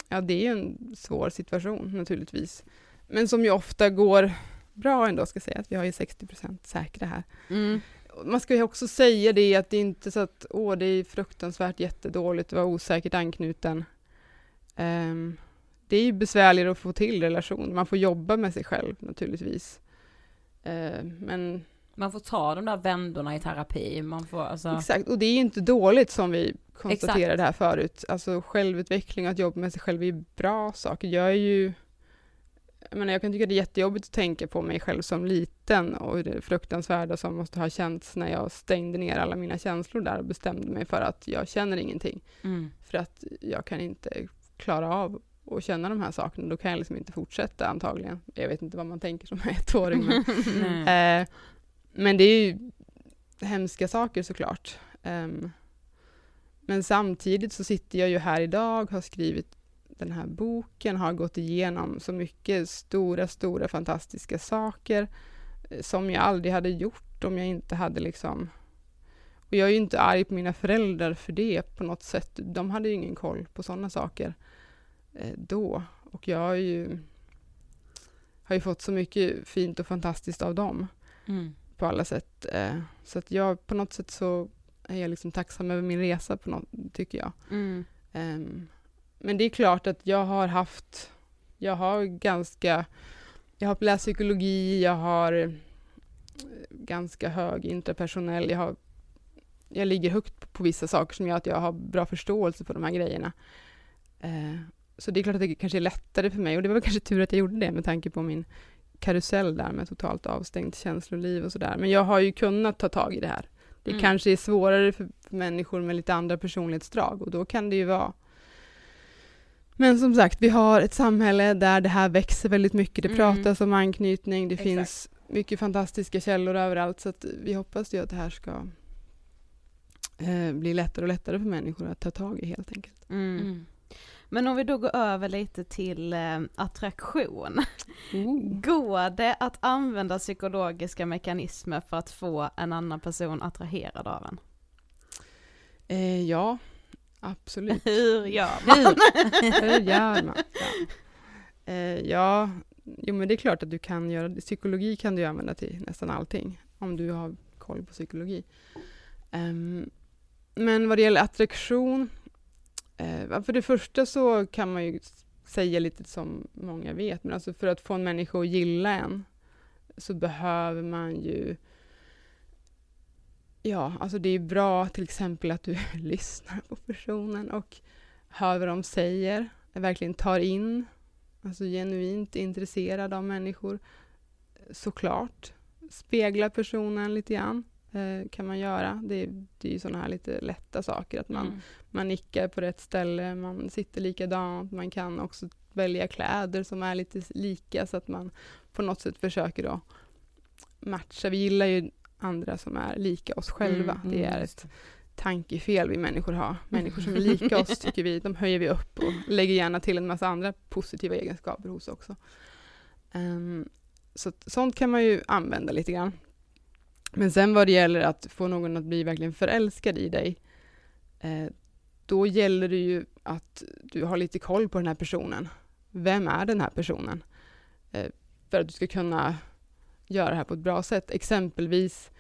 ja, det är ju en svår situation naturligtvis. Men som ju ofta går bra ändå, ska säga, att vi har ju 60% säkra här. mm. Man ska ju också säga det att det är inte så att åh, det är fruktansvärt jättedåligt att vara osäkert anknuten. Ehm, det är ju besvärligare att få till relation. Man får jobba med sig själv naturligtvis. Ehm, men Man får ta de där vändorna i terapi, man får alltså... exakt, och det är ju inte dåligt som vi konstaterade Exakt. här förut. Alltså självutveckling och att jobba med sig själv är ju bra saker. Jag är ju jag, menar, jag kan tycka det är jättejobbigt att tänka på mig själv som liten och det fruktansvärda som måste ha känts när jag stängde ner alla mina känslor där och bestämde mig för att jag känner ingenting. Mm. För att jag kan inte klara av att känna de här sakerna. Då kan jag liksom inte fortsätta antagligen. Jag vet inte vad man tänker som ettåring. Men, eh, men det är ju hemska saker såklart. Um, men samtidigt så sitter jag ju här idag, har skrivit den här boken, har gått igenom så mycket stora, stora fantastiska saker eh, som jag aldrig hade gjort om jag inte hade liksom och jag är ju inte arg på mina föräldrar för det på något sätt. De hade ju ingen koll på sådana saker eh, då. Och jag har ju, har ju fått så mycket fint och fantastiskt av dem Mm. på alla sätt. Eh, så att jag på något sätt så är jag liksom tacksam över min resa, på något, tycker jag. Mm. Ehm, men det är klart att jag har haft, jag har ganska, jag har läst psykologi, jag har eh, ganska hög interpersonell, jag har, jag ligger högt på, vissa saker som gör att jag har bra förståelse för de här grejerna. Eh, så det är klart att det kanske är lättare för mig och det var kanske tur att jag gjorde det med tanke på min karusell där med totalt avstängt känsloliv och sådär. Men jag har ju kunnat ta tag i det här. Det Mm. kanske är svårare för, för människor med lite andra personlighetsdrag och då kan det ju vara men som sagt, vi har ett samhälle där det här växer väldigt mycket. Det Mm. pratas om anknytning, det Exakt. finns mycket fantastiska källor överallt. Så att vi hoppas ju att det här ska eh, bli lättare och lättare för människor att ta tag i helt enkelt. Mm. Mm. Men om vi då går över lite till eh, attraktion. Går det att använda psykologiska mekanismer för att få en annan person attraherad av en? Eh, ja, absolut. Hur gör man? Hur gör man? Ja. Eh, ja, jo men det är klart att du kan göra det. Psykologi kan du använda till nästan allting, om du har koll på psykologi. Ehm, men vad det gäller attraktion, eh, för det första så kan man ju säga lite som många vet, men alltså för att få en människa att gilla en så behöver man ju Ja, alltså det är bra till exempel att du lyssnar på personen och hör vad de säger, verkligen tar in, alltså genuint intresserad av människor. Såklart. Spegla personen lite grann, eh, kan man göra. Det, är- det är ju sådana här lite lätta saker, att man, Mm. man nickar på rätt ställe, man sitter likadant, man kan också välja kläder som är lite lika så att man på något sätt försöker då matcha. Vi gillar ju andra som är lika oss själva. Mm, det mm, är ett tankefel vi människor har. Människor som är lika oss tycker vi, de höjer vi upp och lägger gärna till en massa andra positiva egenskaper hos också. Ehm, så sånt kan man ju använda lite grann. Men sen vad det gäller att få någon att bli verkligen förälskad i dig, eh, då gäller det ju att du har lite koll på den här personen. Vem är den här personen? Eh, för att du ska kunna göra det här på ett bra sätt. Exempelvis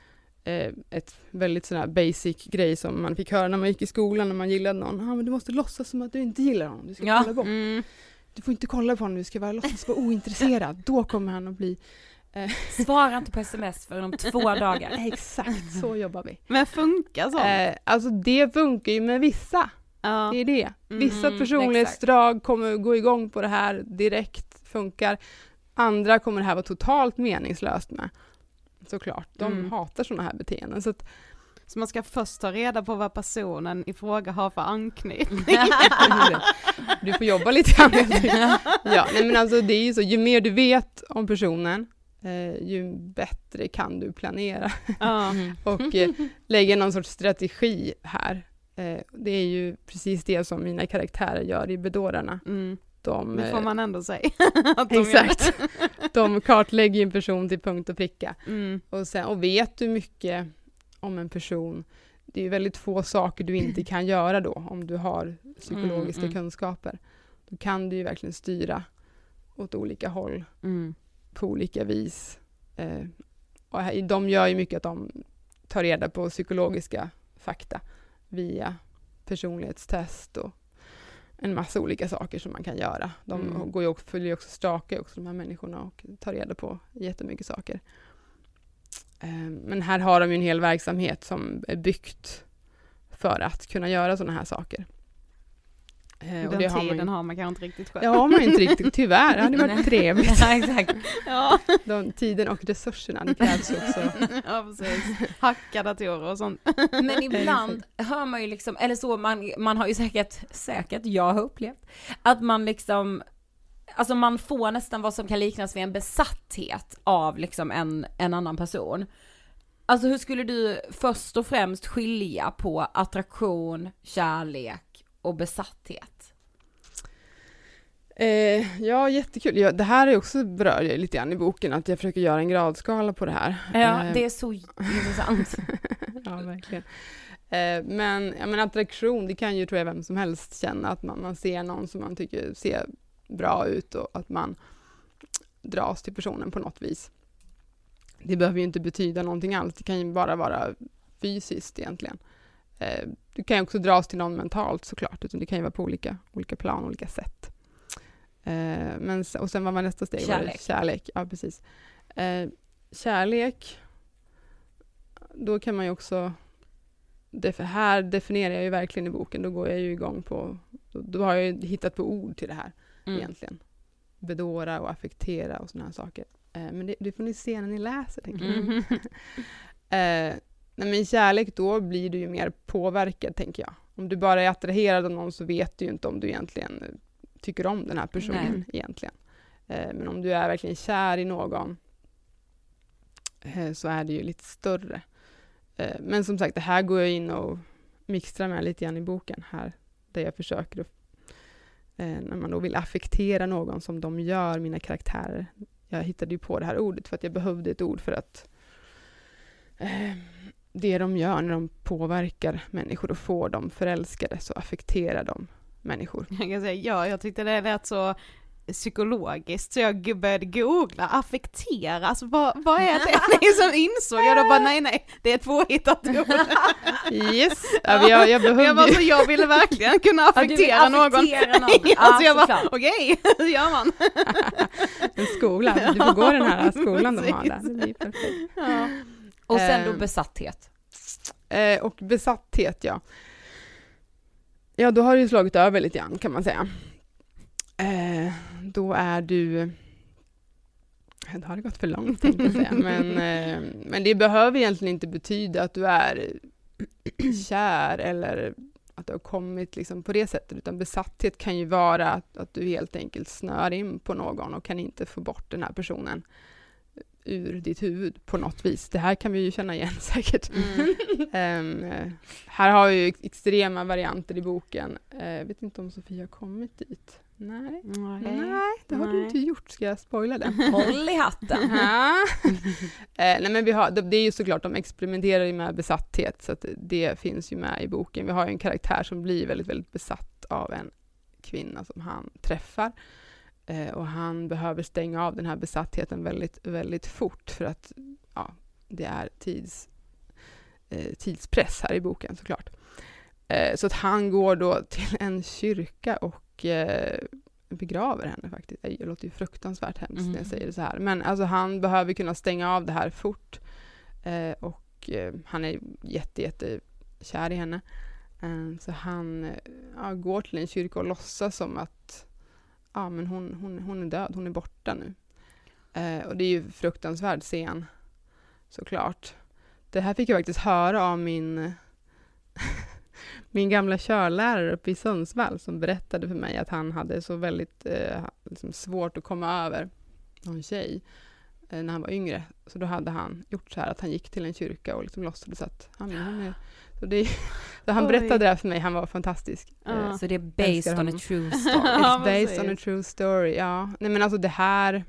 eh, ett väldigt sån här basic grej som man fick höra när man gick i skolan när man gillade någon. Ah, men du måste låtsas som att du inte gillar honom. Du ska Ja. kolla bort. Mm. Du får inte kolla på honom, du ska bara låtsas vara ointresserad. Då kommer han att bli... Svara inte på sms förrän om två dagar. Exakt, så jobbar vi. Men funkar sånt? Eh, alltså det funkar ju med vissa. ja. Det är det. Vissa Mm, personlighetsdrag kommer gå igång på det här direkt, funkar. Andra kommer det här vara totalt meningslöst med. Såklart, de Mm. hatar sådana här beteenden. Så att, Så man ska först ta reda på vad personen i fråga har för anknytning. du får jobba lite grann. ja, nej, men alltså det är ju så, ju mer du vet om personen, eh, ju bättre kan du planera och eh, lägga någon sorts strategi här. Eh, det är ju precis det som mina karaktärer gör i Bedårarna. Mm. De, Det får eh, man ändå säga. att de. Exakt. De kartlägger en person till punkt och pricka. Mm. Och, sen, och vet du mycket om en person, det är ju väldigt få saker du inte kan göra då, om du har psykologiska Mm, mm. kunskaper. Då kan du ju verkligen styra åt olika håll Mm. på olika vis. Eh, och de gör ju mycket att de tar reda på psykologiska fakta via personlighetstest och en massa olika saker som man kan göra. De Mm. går ju också, följer ju också staka också de här människorna och tar reda på jättemycket saker. Eh, men här har de ju en hel verksamhet som är byggt för att kunna göra sådana här saker. Eh, och Den det har tiden man ju, har man kanske inte riktigt själv. det har man ju inte riktigt, tyvärr. Det hade varit trevligt. Ja, exakt. ja. De, tiden och resurserna, det krävs också. ja, precis. Hacka datorer och sånt. Men ibland hör man ju liksom, eller så, man, man har ju säkert, säkert, jag har upplevt, att man liksom, alltså man får nästan vad som kan liknas vid en besatthet av liksom en, en annan person. Alltså hur skulle du först och främst skilja på attraktion, kärlek och besatthet? Eh, ja, jättekul. Ja, det här är också berör jag lite grann i boken, att jag försöker göra en gradskala på det här. Ja, Eh, det är så intressant. ja, verkligen. Eh, men, ja, men attraktion, det kan ju tror jag vem som helst känna, att man, man ser någon som man tycker ser bra ut och att man dras till personen på något vis. Det behöver ju inte betyda någonting alls, det kan ju bara vara fysiskt egentligen. Du kan ju också dras till någon mentalt såklart, utan det kan ju vara på olika, olika plan, olika sätt. Eh, men, och sen vad var nästa steg? Det Kärlek. Kärlek, ja precis. Eh, kärlek, då kan man ju också def- här definierar jag ju verkligen i boken, då går jag ju igång på, då, har jag ju hittat på ord till det här Mm. egentligen. Bedåra och affektera och sådana här saker. Eh, men det, det får ni se när ni läser, tänker jag. Mm. Eh, nej men kärlek, då blir du ju mer påverkad, tänker jag. Om du bara är attraherad av någon så vet du ju inte om du egentligen eh, tycker om den här personen Nej. egentligen. Eh, men om du är verkligen kär i någon eh, så är det ju lite större. Men som sagt, det här går jag in och mixtrar med lite grann i boken här, där jag försöker att, när man då vill affektera någon som de gör, mina karaktärer. Jag hittade ju på det här ordet för att jag behövde ett ord för att det de gör när de påverkar människor och får dem förälskade så affekterar de människor. Jag kan säga ja, jag tyckte det lät så psykologiskt så jag började googla, affektera, alltså vad, vad är det? Liksom insåg jag då bara nej nej, det är ett påhittat ord. Yes, ja, jag, jag jag, behövde bara, ju... så jag ville verkligen kunna Ja, affektera någon. affektera någon. Ja, Ja, så jag bara, okej, hur gör man? en skola, du får gå den här skolan de har där. Det blir perfekt. Ja. Och sen då Ehm. besatthet. Eh, och besatthet, ja. Ja, då har ju slagit över lite grann kan man säga. Eh, då är du... Då har det gått för långt tänkte jag säga. Men, eh, men det behöver egentligen inte betyda att du är kär eller att du har kommit liksom på det sättet, utan besatthet kan ju vara att, att du helt enkelt snör in på någon och kan inte få bort den här personen ur ditt huvud på något vis. Det här kan vi ju känna igen säkert. Ehm, eh, här har vi ju ex- extrema varianter i boken. Uh, jag vet inte om Sofia har kommit dit. Nej, nej det har du Nej. inte gjort. Ska jag spoila det? Håll i hatten. Eh, nej men vi har, det, är ju såklart, de experimenterar ju med besatthet, så det finns ju med i boken. Vi har ju en karaktär som blir väldigt, väldigt besatt av en kvinna som han träffar. Eh, och han behöver stänga av den här besattheten väldigt, väldigt fort för att ja, det är tids, eh, tidspress här i boken såklart. Eh, så att han går då till en kyrka och eh, begraver henne faktiskt. Det låter ju fruktansvärt hemskt när jag Mm. säger det så här. Men alltså han behöver kunna stänga av det här fort. Eh, och eh, han är jätte, jätte kär i henne. Så han ja, går till en kyrka och låtsas som att ja, men hon, hon, hon är död, hon är borta nu. Eh, och det är ju fruktansvärd scen, såklart. Det här fick jag faktiskt höra av min min gamla körlärare uppe i Sundsvall som berättade för mig att han hade så väldigt eh, liksom svårt att komma över någon tjej eh, när han var yngre. Så då hade han gjort så här att han gick till en kyrka och liksom låtsades att ja, men hon är... Så det, så han Oj. berättade det här för mig, han var fantastisk. Eh, Så det är based on a true story. It's based on a true story, ja. Nej men alltså det här,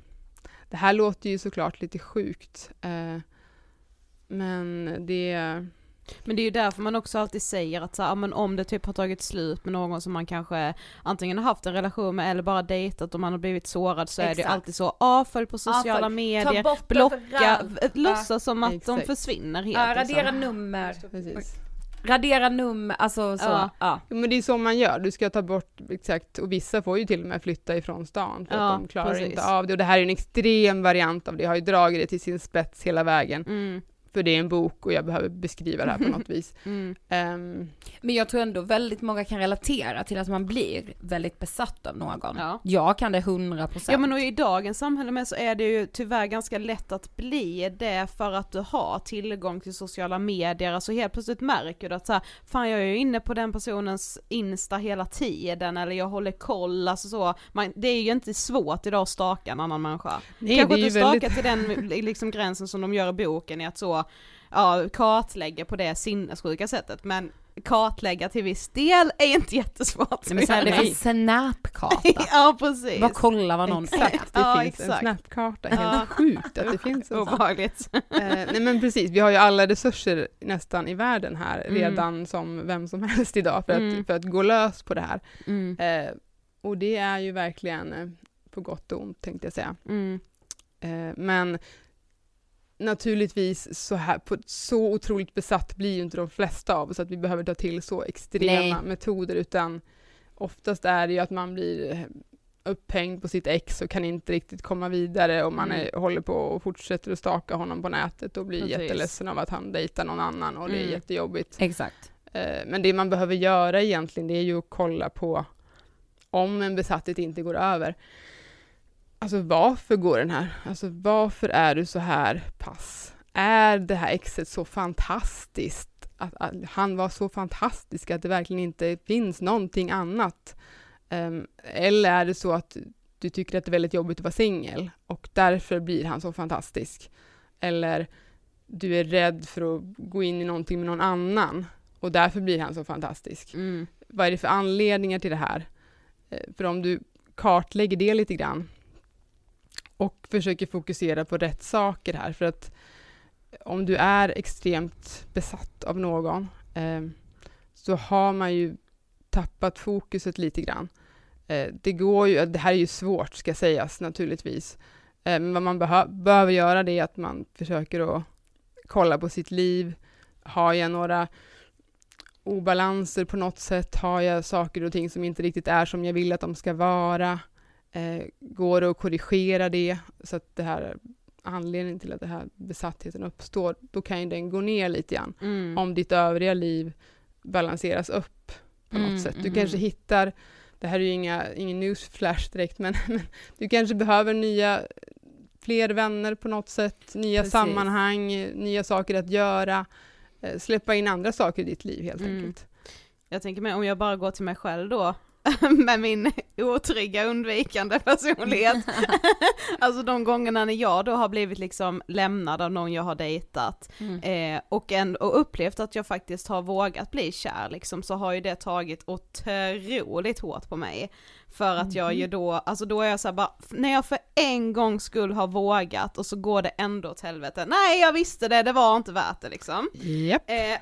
det här låter ju såklart lite sjukt. Eh, men det, Men det är ju därför man också alltid säger att så, här, men om det typ har tagit slut med någon som man kanske antingen har haft en relation med eller bara dejtat och man har blivit sårad så är det ju Exakt. alltid så avfölj på sociala Avfölj. medier, blocka, överallt. låtsas som att de Exakt. försvinner helt. Ja, liksom. radera nummer. precis. Radera nummer, alltså så. Ja. Ja. Men det är så man gör, du ska ta bort, exakt, och vissa får ju till och med flytta ifrån stan för Ja, att de klarar precis. inte av det. Och det här är en extrem variant av det, jag har ju dragit det till sin spets hela vägen. Mm. För det är en bok och jag behöver beskriva det här på något vis. Mm. Ehm, Men jag tror ändå väldigt många kan relatera till att man blir väldigt besatt av någon. Ja. Jag kan det 100 procent. Ja men och i dagens samhälle med så är det ju tyvärr ganska lätt att bli det för att du har tillgång till sociala medier, alltså helt plötsligt märker du att så här, fan jag är ju inne på den personens insta hela tiden eller jag håller koll, alltså så, man, det är ju inte svårt idag att staka en annan människa. nej, Kanske det är inte staka väldigt... till den liksom gränsen som de gör i boken i att så, ja kartlägga på det sinnessjuka sättet men kartlägga till viss del är inte jättesvårt. Nej, men så här, det finns snapkarta. ja precis. Bara kolla vad någon Exakt, är. det Ja, finns en exakt. snapkarta. Ja. Helt sjukt att det finns en sån. Obehagligt. Eh, nej men precis, vi har ju alla resurser nästan i världen här Mm. redan som vem som helst idag för, Mm. att, för att gå lös på det här. Mm. Eh, och det är ju verkligen eh, på gott och ont tänkte jag säga. Mm. Eh, men naturligtvis så, här, på, så otroligt besatt blir ju inte de flesta av oss att vi behöver ta till så extrema Nej. metoder utan oftast är det ju att man blir upphängd på sitt ex och kan inte riktigt komma vidare och man Mm. är, håller på och fortsätter att staka honom på nätet och blir Precis. jätteledsen av att han dejtar någon annan och det är Mm. jättejobbigt. Exakt. Eh, Men det man behöver göra egentligen det är ju att kolla på om en besatthet inte går över. Alltså varför går den här? Alltså varför är du så här pass? Är det här exet så fantastiskt? Att, att han var så fantastisk att det verkligen inte finns någonting annat? Ehm, eller är det så att du tycker att det är väldigt jobbigt att vara singel och därför blir han så fantastisk? Eller du är rädd för att gå in i någonting med någon annan och därför blir han så fantastisk. Mm. Vad är det för anledningar till det här? Eh, För om du kartlägger det lite grann och försöker fokusera på rätt saker här, för att om du är extremt besatt av någon eh, så har man ju tappat fokuset lite grann. Eh, det går ju, det här är ju svårt ska sägas naturligtvis, eh, men vad man behö- behöver göra det är att man försöker att kolla på sitt liv, har jag några obalanser på något sätt? Har jag saker och ting som inte riktigt är som jag vill att de ska vara? Eh, går det att korrigera det så att det här anledningen till att den här besattheten uppstår, då kan ju den gå ner lite grann. Mm. Om ditt övriga liv balanseras upp på något Mm, sätt. Du mm. kanske hittar, det här är ju inga, ingen newsflash direkt, men, men du kanske behöver nya, fler vänner på något sätt, nya Precis. sammanhang, nya saker att göra, eh, släppa in andra saker i ditt liv helt Mm. enkelt. Jag tänker mig om jag bara går till mig själv då, med min otrygga undvikande personlighet. alltså de gångerna när jag då har blivit liksom lämnad av någon jag har dejtat Mm. eh, och, en, och upplevt att jag faktiskt har vågat bli kär liksom så har ju det tagit otroligt hårt på mig. För att jag ju då, alltså då är jag såhär bara, när jag för en gång skull har vågat och så går det ändå åt helvete, nej jag visste det, det var inte värt det liksom. Japp. Eh,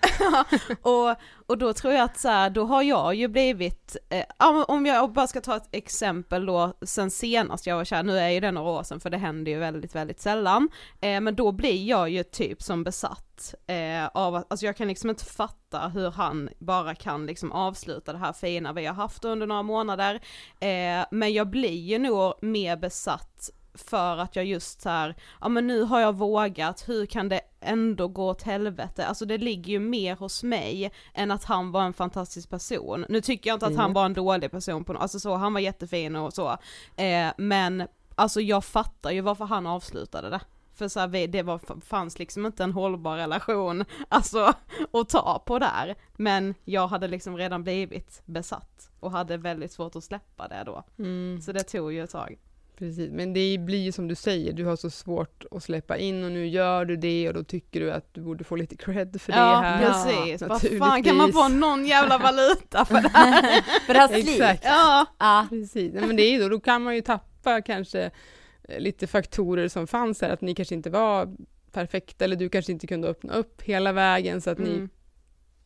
och, och då tror jag att så här, då har jag ju blivit, eh, om jag bara ska ta ett exempel då, sen senast jag var kär, nu är ju det några år sedan för det händer ju väldigt, väldigt sällan, eh, men då blir jag ju typ som besatt eh, av att, alltså jag kan liksom inte fatta hur han bara kan liksom avsluta det här fina vi har haft under några månader, eh, men jag blir ju nog mer besatt för att jag just så här, ja men nu har jag vågat, hur kan det ändå gå åt helvete? Alltså det ligger ju mer hos mig än att han var en fantastisk person. Nu tycker jag inte att han Mm. var en dålig person på något, alltså så, han var jättefin och så, eh, men alltså jag fattar ju varför han avslutade det. För så här, vi- det var, fanns liksom inte en hållbar relation, alltså att ta på där. Men jag hade liksom redan blivit besatt och hade väldigt svårt att släppa det då. Mm. Så det tog ju ett tag. Precis, men det blir ju som du säger, du har så svårt att släppa in och nu gör du det och då tycker du att du borde få lite cred för det Ja här. precis, vad fan kan man få någon jävla valuta för det här? För det här. Exakt. Ja, Ja. Precis, men det är ju då, då kan man ju tappa kanske lite faktorer som fanns här, att ni kanske inte var perfekta eller du kanske inte kunde öppna upp hela vägen så att ni mm.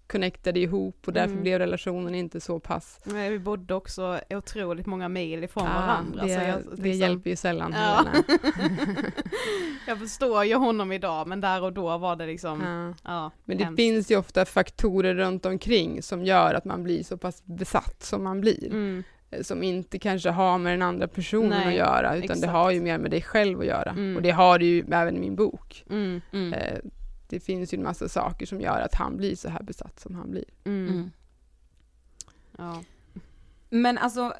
connectade ihop och därför Mm. blev relationen inte så pass. Men vi bodde också otroligt många mil ifrån Ah, varandra. det, så jag, det liksom, hjälper ju sällan. Ja. Jag förstår ju honom idag men där och då var det liksom, Ja. ja. Men det hemskt. finns ju ofta faktorer runt omkring som gör att man blir så pass besatt som man blir. Mm, Eh, Som inte kanske har med den andra personen Nej, att göra, utan exakt. det har ju mer med dig själv att göra. Mm. Och det har det ju även i min bok. mm, mm. Eh, det finns ju en massa saker som gör att han blir så här besatt som han blir. Mm. Ja. Men alltså,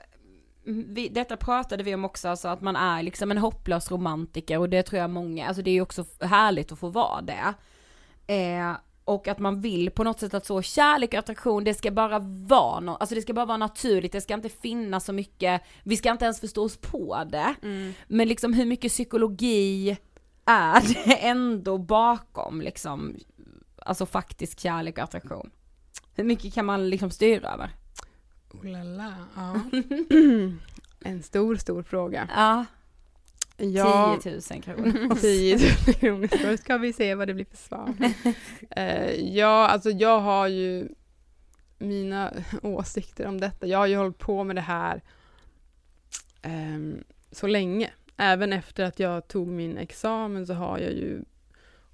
vi, detta pratade vi om också, alltså att man är liksom en hopplös romantiker och det tror jag många, alltså det är ju också härligt att få vara det. Eh, och att man vill på något sätt att så kärlek och attraktion, det ska bara vara no, alltså det ska bara vara naturligt, det ska inte finnas så mycket, vi ska inte ens förstå oss på det. Mm. Men liksom hur mycket psykologi är det ändå bakom liksom, alltså faktisk kärlek och attraktion? Hur mycket kan man liksom styra över? Oh la la, ja. en stor, stor fråga. Ja, Ja, 10 000 kronor. 10 000 kronor. Då ska vi se vad det blir för svar. Eh, ja, alltså jag har ju mina åsikter om detta. Jag har ju hållit på med det här ehm, så länge. Även efter att jag tog min examen så har jag ju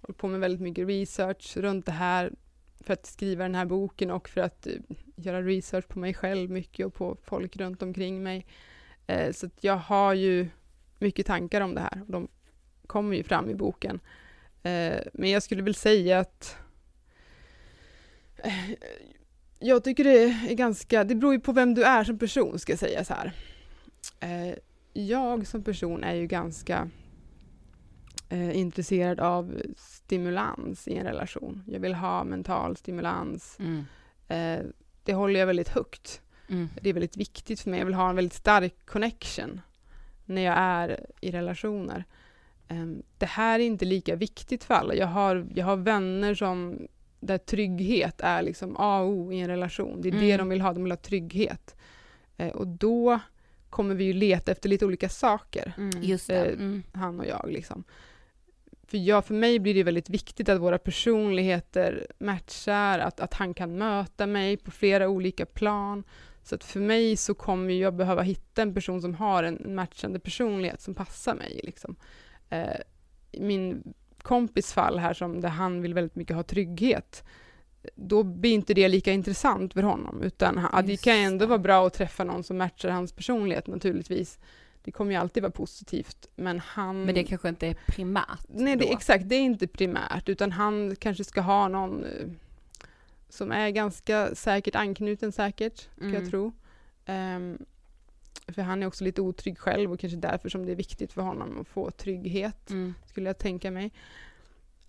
hållit på med väldigt mycket research runt det här för att skriva den här boken och för att eh, göra research på mig själv mycket och på folk runt omkring mig. Eh, så jag har ju mycket tankar om det här och de kommer ju fram i boken. Eh, men jag skulle väl säga att eh, jag tycker det är ganska, det beror ju på vem du är som person ska jag säga så här. Eh, jag som person är ju ganska intresserad av stimulans i en relation. Jag vill ha mental stimulans. Mm. Det håller jag väldigt högt. Mm. Det är väldigt viktigt för mig. Jag vill ha en väldigt stark connection när jag är i relationer. Ehm, det här är inte lika viktigt för alla. Jag har, jag har vänner som där trygghet är liksom A och O i en relation. Det är det Mm. de vill ha, de vill ha trygghet. Eh, och då kommer vi ju leta efter lite olika saker, Mm. Just det. Eh, Mm. han och jag. Liksom. För, jag, för mig blir det väldigt viktigt att våra personligheter matchar, att, att han kan möta mig på flera olika plan. Så att för mig så kommer jag behöva hitta en person som har en matchande personlighet som passar mig. Liksom. Eh, min kompis fall här, som, där han vill väldigt mycket ha trygghet, då blir inte det lika intressant för honom. Utan han, det kan ändå vara bra att träffa någon som matchar hans personlighet naturligtvis. Det kommer ju alltid vara positivt. Men han... Men det kanske inte är primärt Nej, det, exakt. Det är inte primärt, utan han kanske ska ha någon eh, som är ganska säkert anknuten säkert, kan Mm. jag tro. Ehm, för han är också lite otrygg själv och kanske därför som det är viktigt för honom att få trygghet, Mm. skulle jag tänka mig.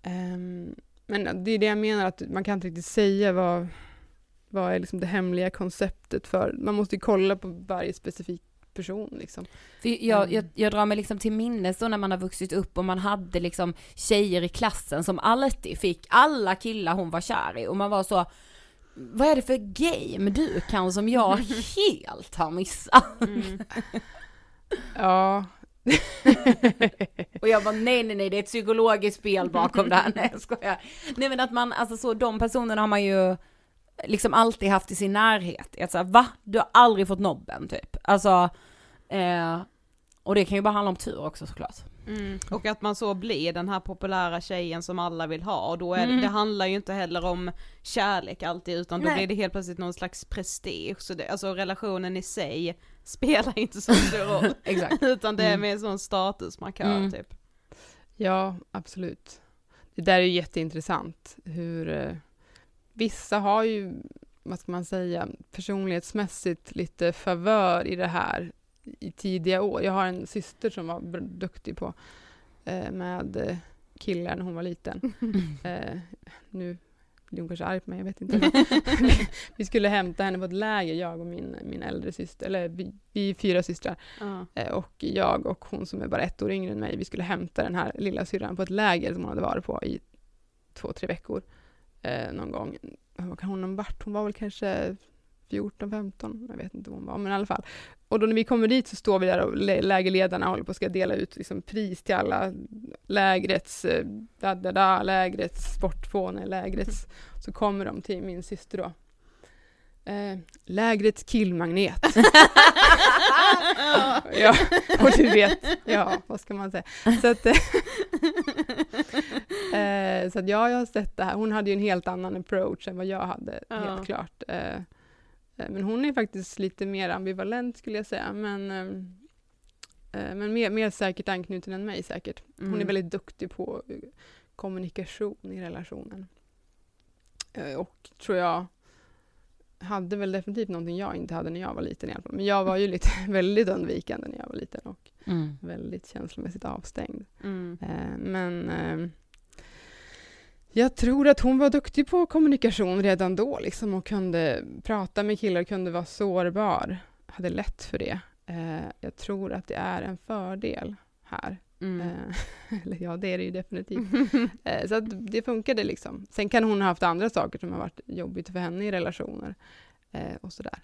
Ehm, men det är det jag menar, att man kan inte riktigt säga vad, vad är liksom det hemliga konceptet för, man måste ju kolla på varje specifik person liksom. För jag, Mm. jag, jag drar mig liksom till minnes då när man har vuxit upp och man hade liksom tjejer i klassen som alltid fick alla killar hon var kär i och man var så vad är det för game du kan som jag helt har missat? Mm. Ja. Och jag bara nej nej nej det är ett psykologiskt spel bakom det här, nej jag skojar. Nej men att man, alltså så de personerna har man ju liksom alltid haft i sin närhet. Att säga va? Du har aldrig fått nobben typ. Alltså, eh, och det kan ju bara handla om tur också såklart. Mm. Och att man så blir den här populära tjejen som alla vill ha och då är det, Mm. det handlar ju inte heller om kärlek alltid utan då Nej. blir det helt plötsligt någon slags prestige. Så det, alltså relationen i sig spelar inte så stor roll. Exakt. utan det är Mm. mer en sån statusmarkör Mm. typ. Ja, absolut. Det där är ju jätteintressant. Hur eh, Vissa har ju, vad ska man säga, personlighetsmässigt lite favör i det här i tidiga år. Jag har en syster som var duktig på eh, med eh, killar när hon var liten. Eh, nu blir hon kanske arg på mig, jag vet inte. vi skulle hämta henne på ett läger, jag och min, min äldre syster, eller vi, vi är fyra systrar. Ja. Eh, Och jag och hon som är bara ett år yngre än mig, vi skulle hämta den här lilla syrran på ett läger som hon hade varit på i två, tre veckor eh, någon gång. Vad kan hon ha varit? Hon var väl kanske 14, 15, jag vet inte vad hon var, men i alla fall. Och då när vi kommer dit så står vi där och lä- lägerledarna håller på att ska dela ut liksom pris till alla lägrets, eh, da, da, da, lägrets sportfåne, lägrets, så kommer de till min syster då. Eh, lägrets killmagnet. ja, och du vet, ja, vad ska man säga. Så att, eh, eh, så att ja, jag har sett det här. Hon hade ju en helt annan approach än vad jag hade, Ja. helt klart. Eh, men hon är faktiskt lite mer ambivalent skulle jag säga, men, eh, eh, men mer, mer säkert anknuten än mig säkert. Hon är Mm. väldigt duktig på att kommunikation i relationen. Eh, och tror jag hade väl definitivt någonting jag inte hade när jag var liten i alla fall. Men jag var ju lite väldigt undvikande när jag var liten och Mm. väldigt känslomässigt avstängd. Mm. Eh, men eh, jag tror att hon var duktig på kommunikation redan då liksom, och kunde prata med killar, kunde vara sårbar, hade lätt för det. Eh, jag tror att det är en fördel här. Mm. Eh, eller ja, det är det ju definitivt. Eh, så att det funkade liksom. Sen kan hon ha haft andra saker som har varit jobbigt för henne i relationer eh, och sådär.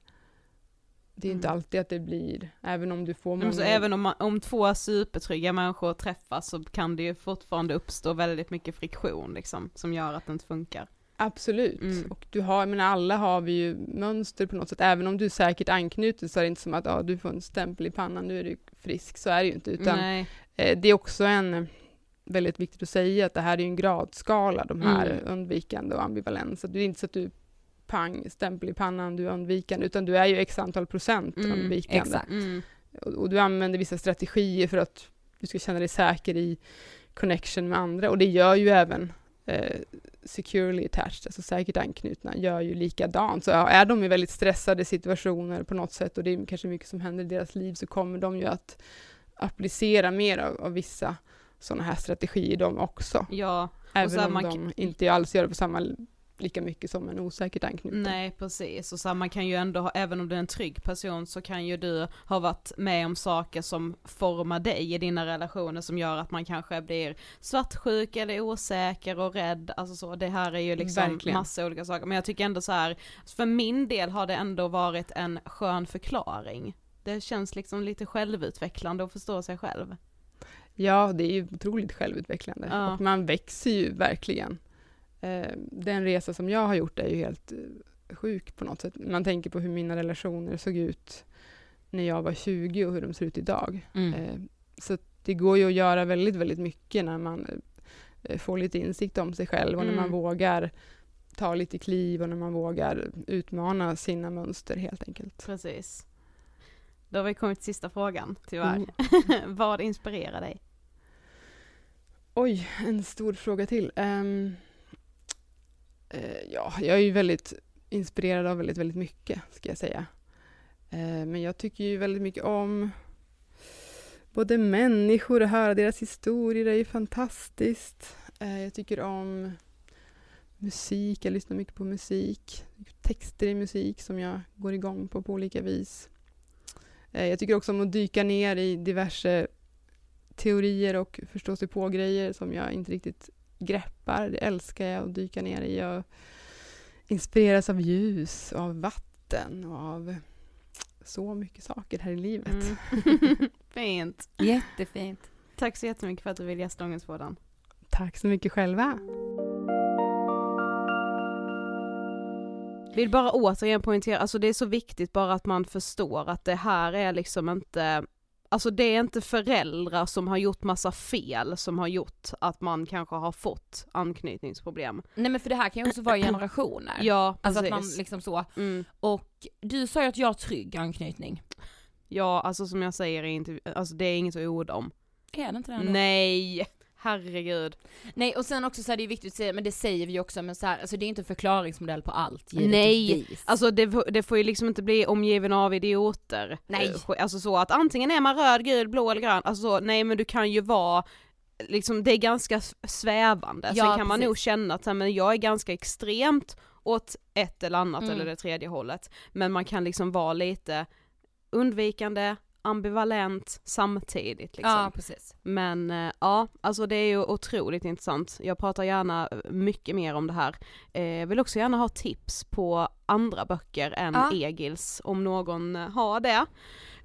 Det är inte Mm. alltid att det blir, även om du får många... Men så även om, man, om två supertrygga människor träffas så kan det ju fortfarande uppstå väldigt mycket friktion liksom, som gör att det inte funkar. Absolut. Mm. Och du har, men alla har vi ju mönster på något sätt. Även om du är säkert anknuten så är det inte som att ah, du får en stämpel i pannan, nu är du frisk. Så är det ju inte. Utan Nej. eh, det är också en eh, väldigt viktigt att säga att det här är ju en gradskala, de här Mm. undvikande och ambivalens. Så det är inte så att du pang, stämpel i pannan, du är undvikande, utan du är ju x antal procent Mm, undvikande. Mm. Och, och du använder vissa strategier för att du ska känna dig säker i connection med andra. Och det gör ju även eh, securely attached, alltså säkert anknutna, gör ju likadant. Så är de i väldigt stressade situationer på något sätt och det är kanske mycket som händer i deras liv så kommer de ju att applicera mer av, av vissa sådana här strategier de också. Ja, Även om man de inte alls gör det på samma lika mycket som en osäkert anknuten. nej precis. Och så här, man kan ju ändå, ha, även om du är en trygg person så kan ju du ha varit med om saker som formar dig i dina relationer som gör att man kanske blir svartsjuk eller osäker och rädd. Alltså så, det här är ju liksom Verkligen. massa olika saker. Men jag tycker ändå så här, för min del har det ändå varit en skön förklaring. Det känns liksom lite självutvecklande att förstå sig själv. Ja, det är ju otroligt självutvecklande Ja. och man växer ju verkligen. Eh, den resa som jag har gjort är ju helt eh, sjuk på något sätt. Man tänker på hur mina relationer såg ut när jag var 20 och hur de ser ut idag. Mm. Eh, så det går ju att göra väldigt, väldigt mycket när man får lite insikt om sig själv och när man Mm. vågar ta lite kliv och när man vågar utmana sina mönster helt enkelt. Precis. Då har vi kommit till sista frågan, tyvärr. Mm. Vad inspirerar dig? Oj, en stor fråga till. Eh, Eh, ja, jag är ju väldigt inspirerad av väldigt, väldigt mycket, ska jag säga. Eh, men jag tycker ju väldigt mycket om både människor och höra deras historier, det är ju fantastiskt. Eh, jag tycker om musik, jag lyssnar mycket på musik. Texter i musik som jag går igång på på olika vis. Jag tycker också om att dyka ner i diverse teorier och förstå sig på grejer som jag inte riktigt greppar. Det älskar jag att dyka ner i. Jag inspireras av ljus, och av vatten och av så mycket saker här i livet. Mm. Fint. Jättefint. Tack så jättemycket för att du ville gästa Ångestpodden. Tack så mycket själva. Vill bara återigen poängtera, alltså det är så viktigt bara att man förstår att det här är liksom inte Alltså det är inte föräldrar som har gjort massa fel som har gjort att man kanske har fått anknytningsproblem. Nej men för det här kan ju också vara generationer. Ja, Alltså att precis. man liksom så. Mm. Och du sa ju att jag har trygg anknytning. Ja, alltså som jag säger alltså det är inget att orda om. Är det inte det ändå? Nej, herregud. Nej och sen också så är det ju viktigt att säga, men det säger vi också, men så här, alltså det är inte en förklaringsmodell på allt Nej, givetvis. Alltså det, får- det får ju liksom inte bli omgiven av idioter. Nej. Eh, Alltså så att antingen är man röd, gul, blå eller grön, alltså så, nej men du kan ju vara Liksom det är ganska svävande, Ja, sen kan man precis. nog känna att men jag är ganska extremt åt ett eller annat Mm. eller det tredje hållet. Men man kan liksom vara lite undvikande, ambivalent samtidigt liksom. Ja precis. Men eh, ja, alltså det är ju otroligt intressant. Jag pratar gärna eh, mycket mer om det här. Eh, vill också gärna ha tips på andra böcker än Ja. Egils om någon har det.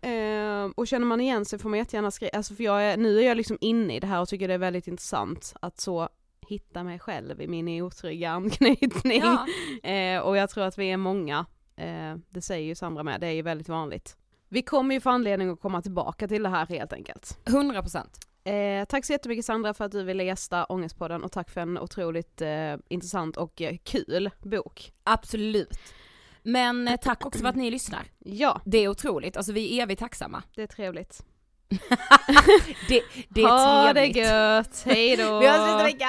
Eh, och känner man igen sig får man jättegärna skriva, alltså för jag är, nu är jag liksom inne i det här och tycker det är väldigt intressant att så hitta mig själv i min otrygga anknytning. Ja. Eh, och jag tror att vi är många, eh, det säger ju Sandra med, det är ju väldigt vanligt. Vi kommer ju få anledning att komma tillbaka till det här helt enkelt. 100 procent. Eh, tack så jättemycket Sandra för att du ville gästa Ångestpodden och tack för en otroligt eh, intressant och eh, kul bok. Absolut. Men eh, tack också för att ni lyssnar. Ja, Det är otroligt, alltså vi är evigt tacksamma. det är trevligt. Det, det är ha trevligt. det gött, hejdå! Vi hörs nästa vecka!